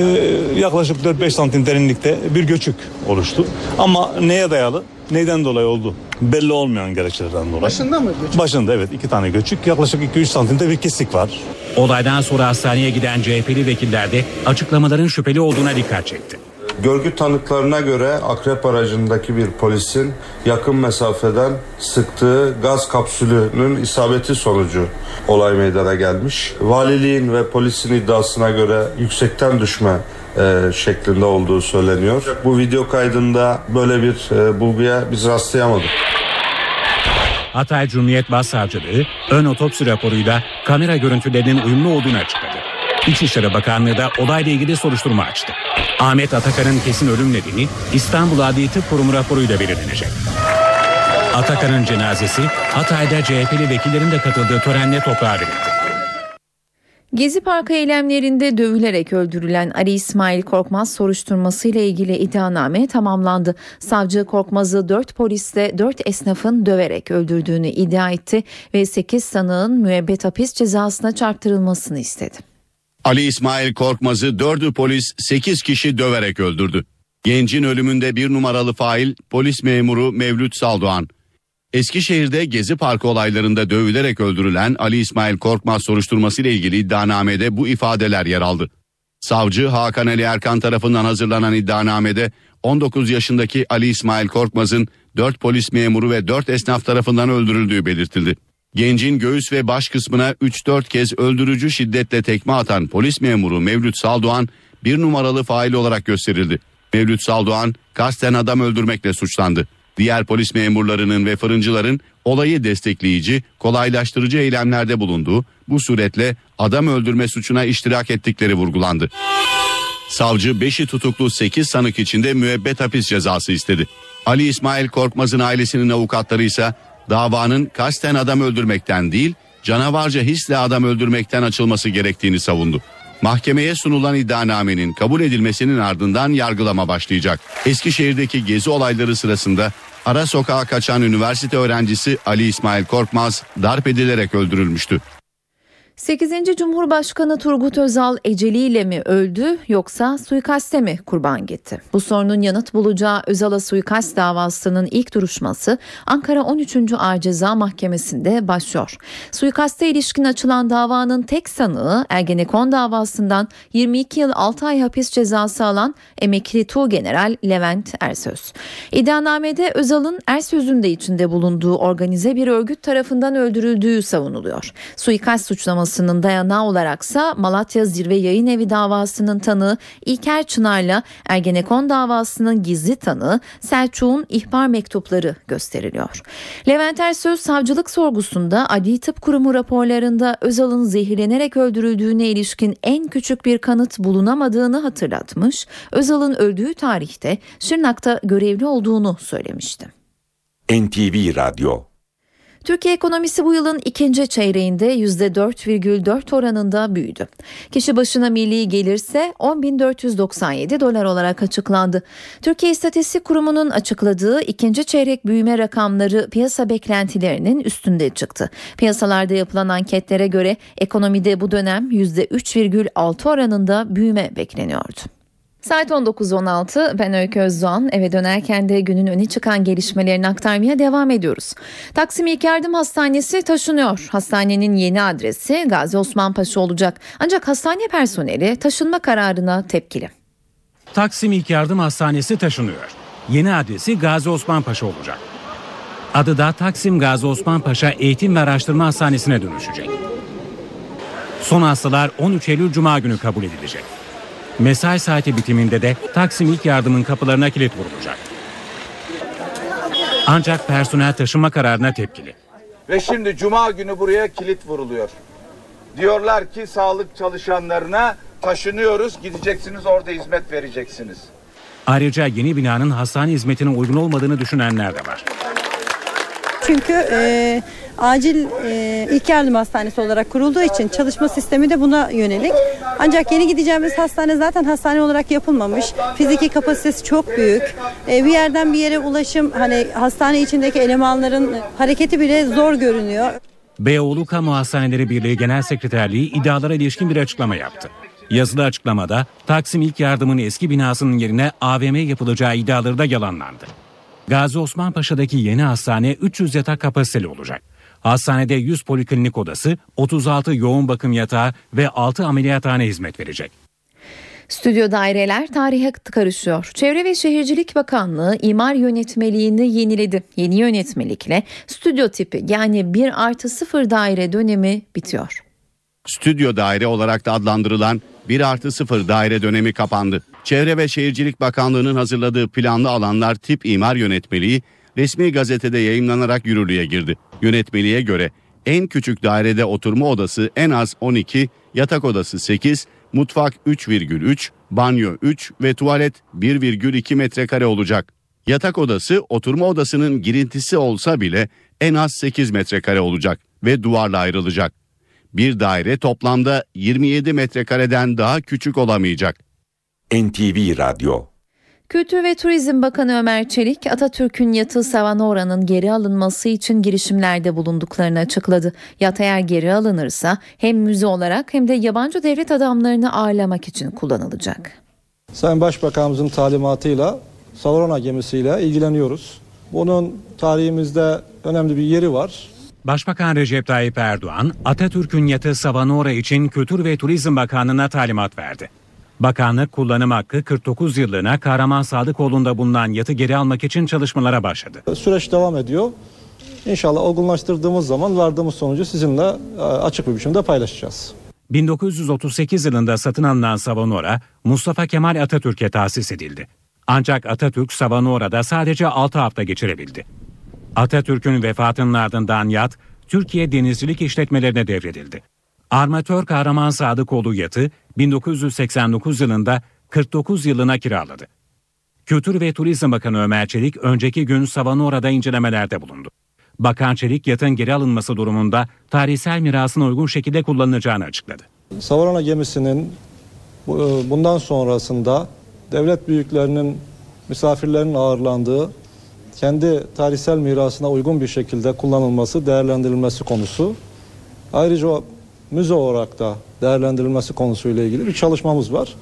yaklaşık 4-5 santim derinlikte bir göçük oluştu. Ama neye dayalı, neyden dolayı oldu belli olmayan gerekçelerden dolayı. Başında mı göçük? Başında evet iki tane göçük yaklaşık 2-3 santimde bir kesik var. Olaydan sonra hastaneye giden CHP'li vekiller de açıklamaların şüpheli olduğuna dikkat çekti. Görgü tanıklarına göre Akrep aracındaki bir polisin yakın mesafeden sıktığı gaz kapsülünün isabeti sonucu olay meydana gelmiş. Valiliğin ve polisin iddiasına göre yüksekten düşme e, şeklinde olduğu söyleniyor. Bu video kaydında böyle bir e, bulguya biz rastlayamadık. Hatay Cumhuriyet Başsavcılığı ön otopsi raporuyla kamera görüntülerinin uyumlu olduğunu açıkladı. İçişleri Bakanlığı da olayla ilgili soruşturma açtı. Ahmet Atakan'ın kesin ölüm nedeni İstanbul Adli Tıp Kurumu raporuyla belirlenecek. Atakan'ın cenazesi Hatay'da CHP'li vekillerin de katıldığı törenle toprağa verildi. Gezi Parkı eylemlerinde dövülerek öldürülen Ali İsmail Korkmaz soruşturması ile ilgili iddianame tamamlandı. Savcı Korkmaz'ı 4 polisle 4 esnafın döverek öldürdüğünü iddia etti ve 8 sanığın müebbet hapis cezasına çarptırılmasını istedi. Ali İsmail Korkmaz'ı dördü polis 8 kişi döverek öldürdü. Gencin ölümünde bir numaralı fail polis memuru Mevlüt Saldoğan. Eskişehir'de Gezi Parkı olaylarında dövülerek öldürülen Ali İsmail Korkmaz soruşturması ile ilgili iddianamede bu ifadeler yer aldı. Savcı Hakan Ali Erkan tarafından hazırlanan iddianamede 19 yaşındaki Ali İsmail Korkmaz'ın 4 polis memuru ve 4 esnaf tarafından öldürüldüğü belirtildi. Gencin göğüs ve baş kısmına 3-4 kez öldürücü şiddetle tekme atan polis memuru Mevlüt Saldoğan bir numaralı fail olarak gösterildi. Mevlüt Saldoğan kasten adam öldürmekle suçlandı. Diğer polis memurlarının ve fırıncıların olayı destekleyici, kolaylaştırıcı eylemlerde bulunduğu, bu suretle adam öldürme suçuna iştirak ettikleri vurgulandı. Savcı 5'i tutuklu 8 sanık içinde müebbet hapis cezası istedi. Ali İsmail Korkmaz'ın ailesinin avukatları ise davanın kasten adam öldürmekten değil, canavarca hisle adam öldürmekten açılması gerektiğini savundu. Mahkemeye sunulan iddianamenin kabul edilmesinin ardından yargılama başlayacak. Eskişehir'deki gezi olayları sırasında ara sokağa kaçan üniversite öğrencisi Ali İsmail Korkmaz darp edilerek öldürülmüştü. 8. Cumhurbaşkanı Turgut Özal eceliyle mi öldü yoksa suikaste mi kurban gitti? Bu sorunun yanıt bulacağı Özal'a suikast davasının ilk duruşması Ankara 13. Ağır Ceza Mahkemesi'nde başlıyor. Suikaste ilişkin açılan davanın tek sanığı Ergenekon davasından 22 yıl 6 ay hapis cezası alan emekli Tuğgeneral Levent Ersöz. İddianamede Özal'ın Ersöz'ün de içinde bulunduğu organize bir örgüt tarafından öldürüldüğü savunuluyor. Suikast suçlaması suçlamasının dayanağı olaraksa Malatya Zirve Yayın Evi davasının tanığı İlker Çınar'la Ergenekon davasının gizli tanığı Selçuk'un ihbar mektupları gösteriliyor. Levent Ersöz savcılık sorgusunda Adli Tıp Kurumu raporlarında Özal'ın zehirlenerek öldürüldüğüne ilişkin en küçük bir kanıt bulunamadığını hatırlatmış, Özal'ın öldüğü tarihte Şırnak'ta görevli olduğunu söylemişti. NTV Radyo Türkiye ekonomisi bu yılın ikinci çeyreğinde %4,4 oranında büyüdü. Kişi başına milli gelirse 10.497 dolar olarak açıklandı. Türkiye İstatistik Kurumu'nun açıkladığı ikinci çeyrek büyüme rakamları piyasa beklentilerinin üstünde çıktı. Piyasalarda yapılan anketlere göre ekonomide bu dönem %3,6 oranında büyüme bekleniyordu. Saat 19.16 ben Öykü Özdoğan eve dönerken de günün öne çıkan gelişmelerini aktarmaya devam ediyoruz. Taksim İlk Yardım Hastanesi taşınıyor. Hastanenin yeni adresi Gazi Osman Paşa olacak. Ancak hastane personeli taşınma kararına tepkili. Taksim İlk Yardım Hastanesi taşınıyor. Yeni adresi Gazi Osman Paşa olacak. Adı da Taksim Gazi Osman Paşa Eğitim ve Araştırma Hastanesi'ne dönüşecek. Son hastalar 13 Eylül Cuma günü kabul edilecek. Mesai saati bitiminde de Taksim İlk Yardım'ın kapılarına kilit vurulacak. Ancak personel taşınma kararına tepkili. Ve şimdi cuma günü buraya kilit vuruluyor. Diyorlar ki sağlık çalışanlarına taşınıyoruz, gideceksiniz orada hizmet vereceksiniz. Ayrıca yeni binanın hastane hizmetine uygun olmadığını düşünenler de var. Çünkü e, acil e, ilk yardım hastanesi olarak kurulduğu için çalışma sistemi de buna yönelik. Ancak yeni gideceğimiz hastane zaten hastane olarak yapılmamış. Fiziki kapasitesi çok büyük. E, bir yerden bir yere ulaşım hani hastane içindeki elemanların hareketi bile zor görünüyor. Beyoğlu Kamu Hastaneleri Birliği Genel Sekreterliği iddialara ilişkin bir açıklama yaptı. Yazılı açıklamada Taksim İlk Yardım'ın eski binasının yerine AVM yapılacağı iddiaları da yalanlandı. Gazi Osman Paşa'daki yeni hastane 300 yatak kapasiteli olacak. Hastanede 100 poliklinik odası, 36 yoğun bakım yatağı ve 6 ameliyathane hizmet verecek. Stüdyo daireler tarihe karışıyor. Çevre ve Şehircilik Bakanlığı imar yönetmeliğini yeniledi. Yeni yönetmelikle stüdyo tipi yani 1 artı 0 daire dönemi bitiyor. Stüdyo daire olarak da adlandırılan 1 artı 0 daire dönemi kapandı. Çevre ve Şehircilik Bakanlığı'nın hazırladığı planlı alanlar tip imar yönetmeliği resmi gazetede yayınlanarak yürürlüğe girdi. Yönetmeliğe göre en küçük dairede oturma odası en az 12, yatak odası 8, mutfak 3,3, banyo 3 ve tuvalet 1,2 metrekare olacak. Yatak odası oturma odasının girintisi olsa bile en az 8 metrekare olacak ve duvarla ayrılacak. Bir daire toplamda 27 metrekareden daha küçük olamayacak. NTV Radyo Kültür ve Turizm Bakanı Ömer Çelik, Atatürk'ün yatı Savanora'nın geri alınması için girişimlerde bulunduklarını açıkladı. Yat eğer geri alınırsa hem müze olarak hem de yabancı devlet adamlarını ağırlamak için kullanılacak. Sayın Başbakanımızın talimatıyla Savarona gemisiyle ilgileniyoruz. Bunun tarihimizde önemli bir yeri var. Başbakan Recep Tayyip Erdoğan, Atatürk'ün yatı Savanora için Kültür ve Turizm Bakanlığı'na talimat verdi. Bakanlık kullanım hakkı 49 yıllığına Kahraman Sadıkoğlu'nda bulunan yatı geri almak için çalışmalara başladı. Süreç devam ediyor. İnşallah olgunlaştırdığımız zaman vardığımız sonucu sizinle e, açık bir biçimde paylaşacağız. 1938 yılında satın alınan Savanora, Mustafa Kemal Atatürk'e tahsis edildi. Ancak Atatürk Savanora'da sadece 6 hafta geçirebildi. Atatürk'ün vefatının ardından yat, Türkiye Denizcilik İşletmelerine devredildi. Armatör Kahraman Sadıkoğlu yatı 1989 yılında 49 yılına kiraladı. Kültür ve Turizm Bakanı Ömer Çelik önceki gün Savanora'da incelemelerde bulundu. Bakan Çelik yatın geri alınması durumunda tarihsel mirasına uygun şekilde kullanılacağını açıkladı. Savarona gemisinin e, Bundan sonrasında devlet büyüklerinin misafirlerin ağırlandığı kendi tarihsel mirasına uygun bir şekilde kullanılması, değerlendirilmesi konusu. Ayrıca müze olarak da değerlendirilmesi konusuyla ilgili bir çalışmamız var.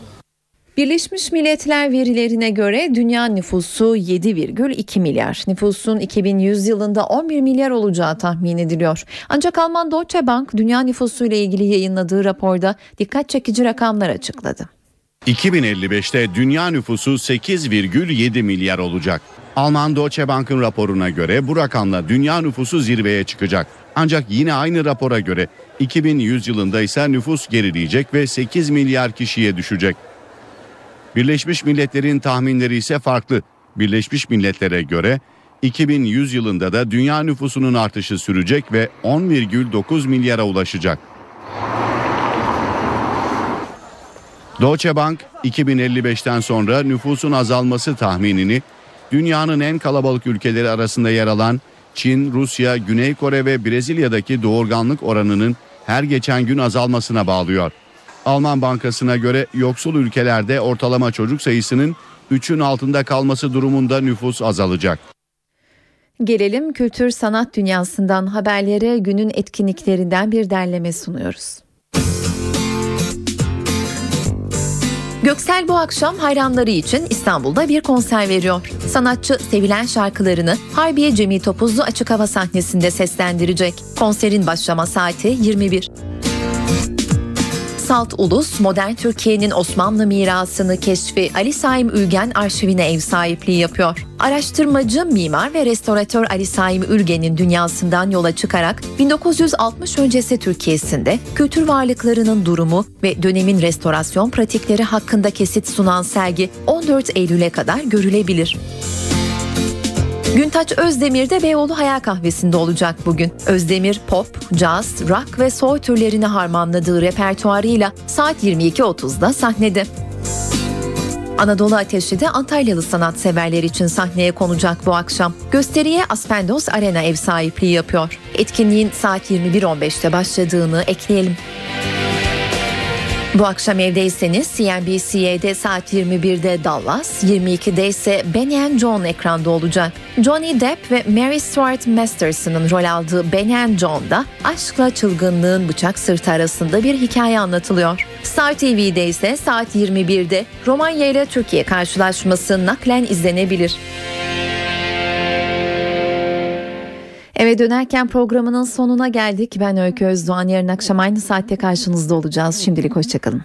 Birleşmiş Milletler verilerine göre dünya nüfusu 7,2 milyar. Nüfusun 2100 yılında 11 milyar olacağı tahmin ediliyor. Ancak Alman Deutsche Bank dünya nüfusuyla ilgili yayınladığı raporda dikkat çekici rakamlar açıkladı. 2055'te dünya nüfusu 8,7 milyar olacak. Alman Deutsche Bank'ın raporuna göre bu rakamla dünya nüfusu zirveye çıkacak. Ancak yine aynı rapora göre 2100 yılında ise nüfus gerileyecek ve 8 milyar kişiye düşecek. Birleşmiş Milletler'in tahminleri ise farklı. Birleşmiş Milletler'e göre 2100 yılında da dünya nüfusunun artışı sürecek ve 10,9 milyara ulaşacak. Deutsche Bank 2055'ten sonra nüfusun azalması tahminini dünyanın en kalabalık ülkeleri arasında yer alan Çin, Rusya, Güney Kore ve Brezilya'daki doğurganlık oranının her geçen gün azalmasına bağlıyor. Alman Bankası'na göre yoksul ülkelerde ortalama çocuk sayısının 3'ün altında kalması durumunda nüfus azalacak. Gelelim kültür sanat dünyasından haberlere günün etkinliklerinden bir derleme sunuyoruz. Göksel bu akşam hayranları için İstanbul'da bir konser veriyor. Sanatçı sevilen şarkılarını Harbiye Cemil Topuzlu açık hava sahnesinde seslendirecek. Konserin başlama saati 21. Salt Ulus, modern Türkiye'nin Osmanlı mirasını keşfi Ali Saim Ülgen arşivine ev sahipliği yapıyor. Araştırmacı, mimar ve restoratör Ali Saim Ülgen'in dünyasından yola çıkarak 1960 öncesi Türkiye'sinde kültür varlıklarının durumu ve dönemin restorasyon pratikleri hakkında kesit sunan sergi 14 Eylül'e kadar görülebilir. Güntaç Özdemir de Beyoğlu Hayal Kahvesi'nde olacak bugün. Özdemir pop, caz, rock ve soul türlerini harmanladığı repertuarıyla saat 22.30'da sahnede. Anadolu Ateşi de Antalyalı sanatseverler için sahneye konacak bu akşam. Gösteriye Aspendos Arena ev sahipliği yapıyor. Etkinliğin saat 21.15'te başladığını ekleyelim. Bu akşam evdeyseniz CNBC'de saat 21'de Dallas, 22'de ise Benny and John ekranda olacak. Johnny Depp ve Mary Stuart Masterson'ın rol aldığı Benny and John'da aşkla çılgınlığın bıçak sırtı arasında bir hikaye anlatılıyor. Star TV'de ise saat 21'de Romanya ile Türkiye karşılaşması naklen izlenebilir. Eve dönerken programının sonuna geldik. Ben Öykü Özdoğan. Yarın akşam aynı saatte karşınızda olacağız. Şimdilik hoşçakalın.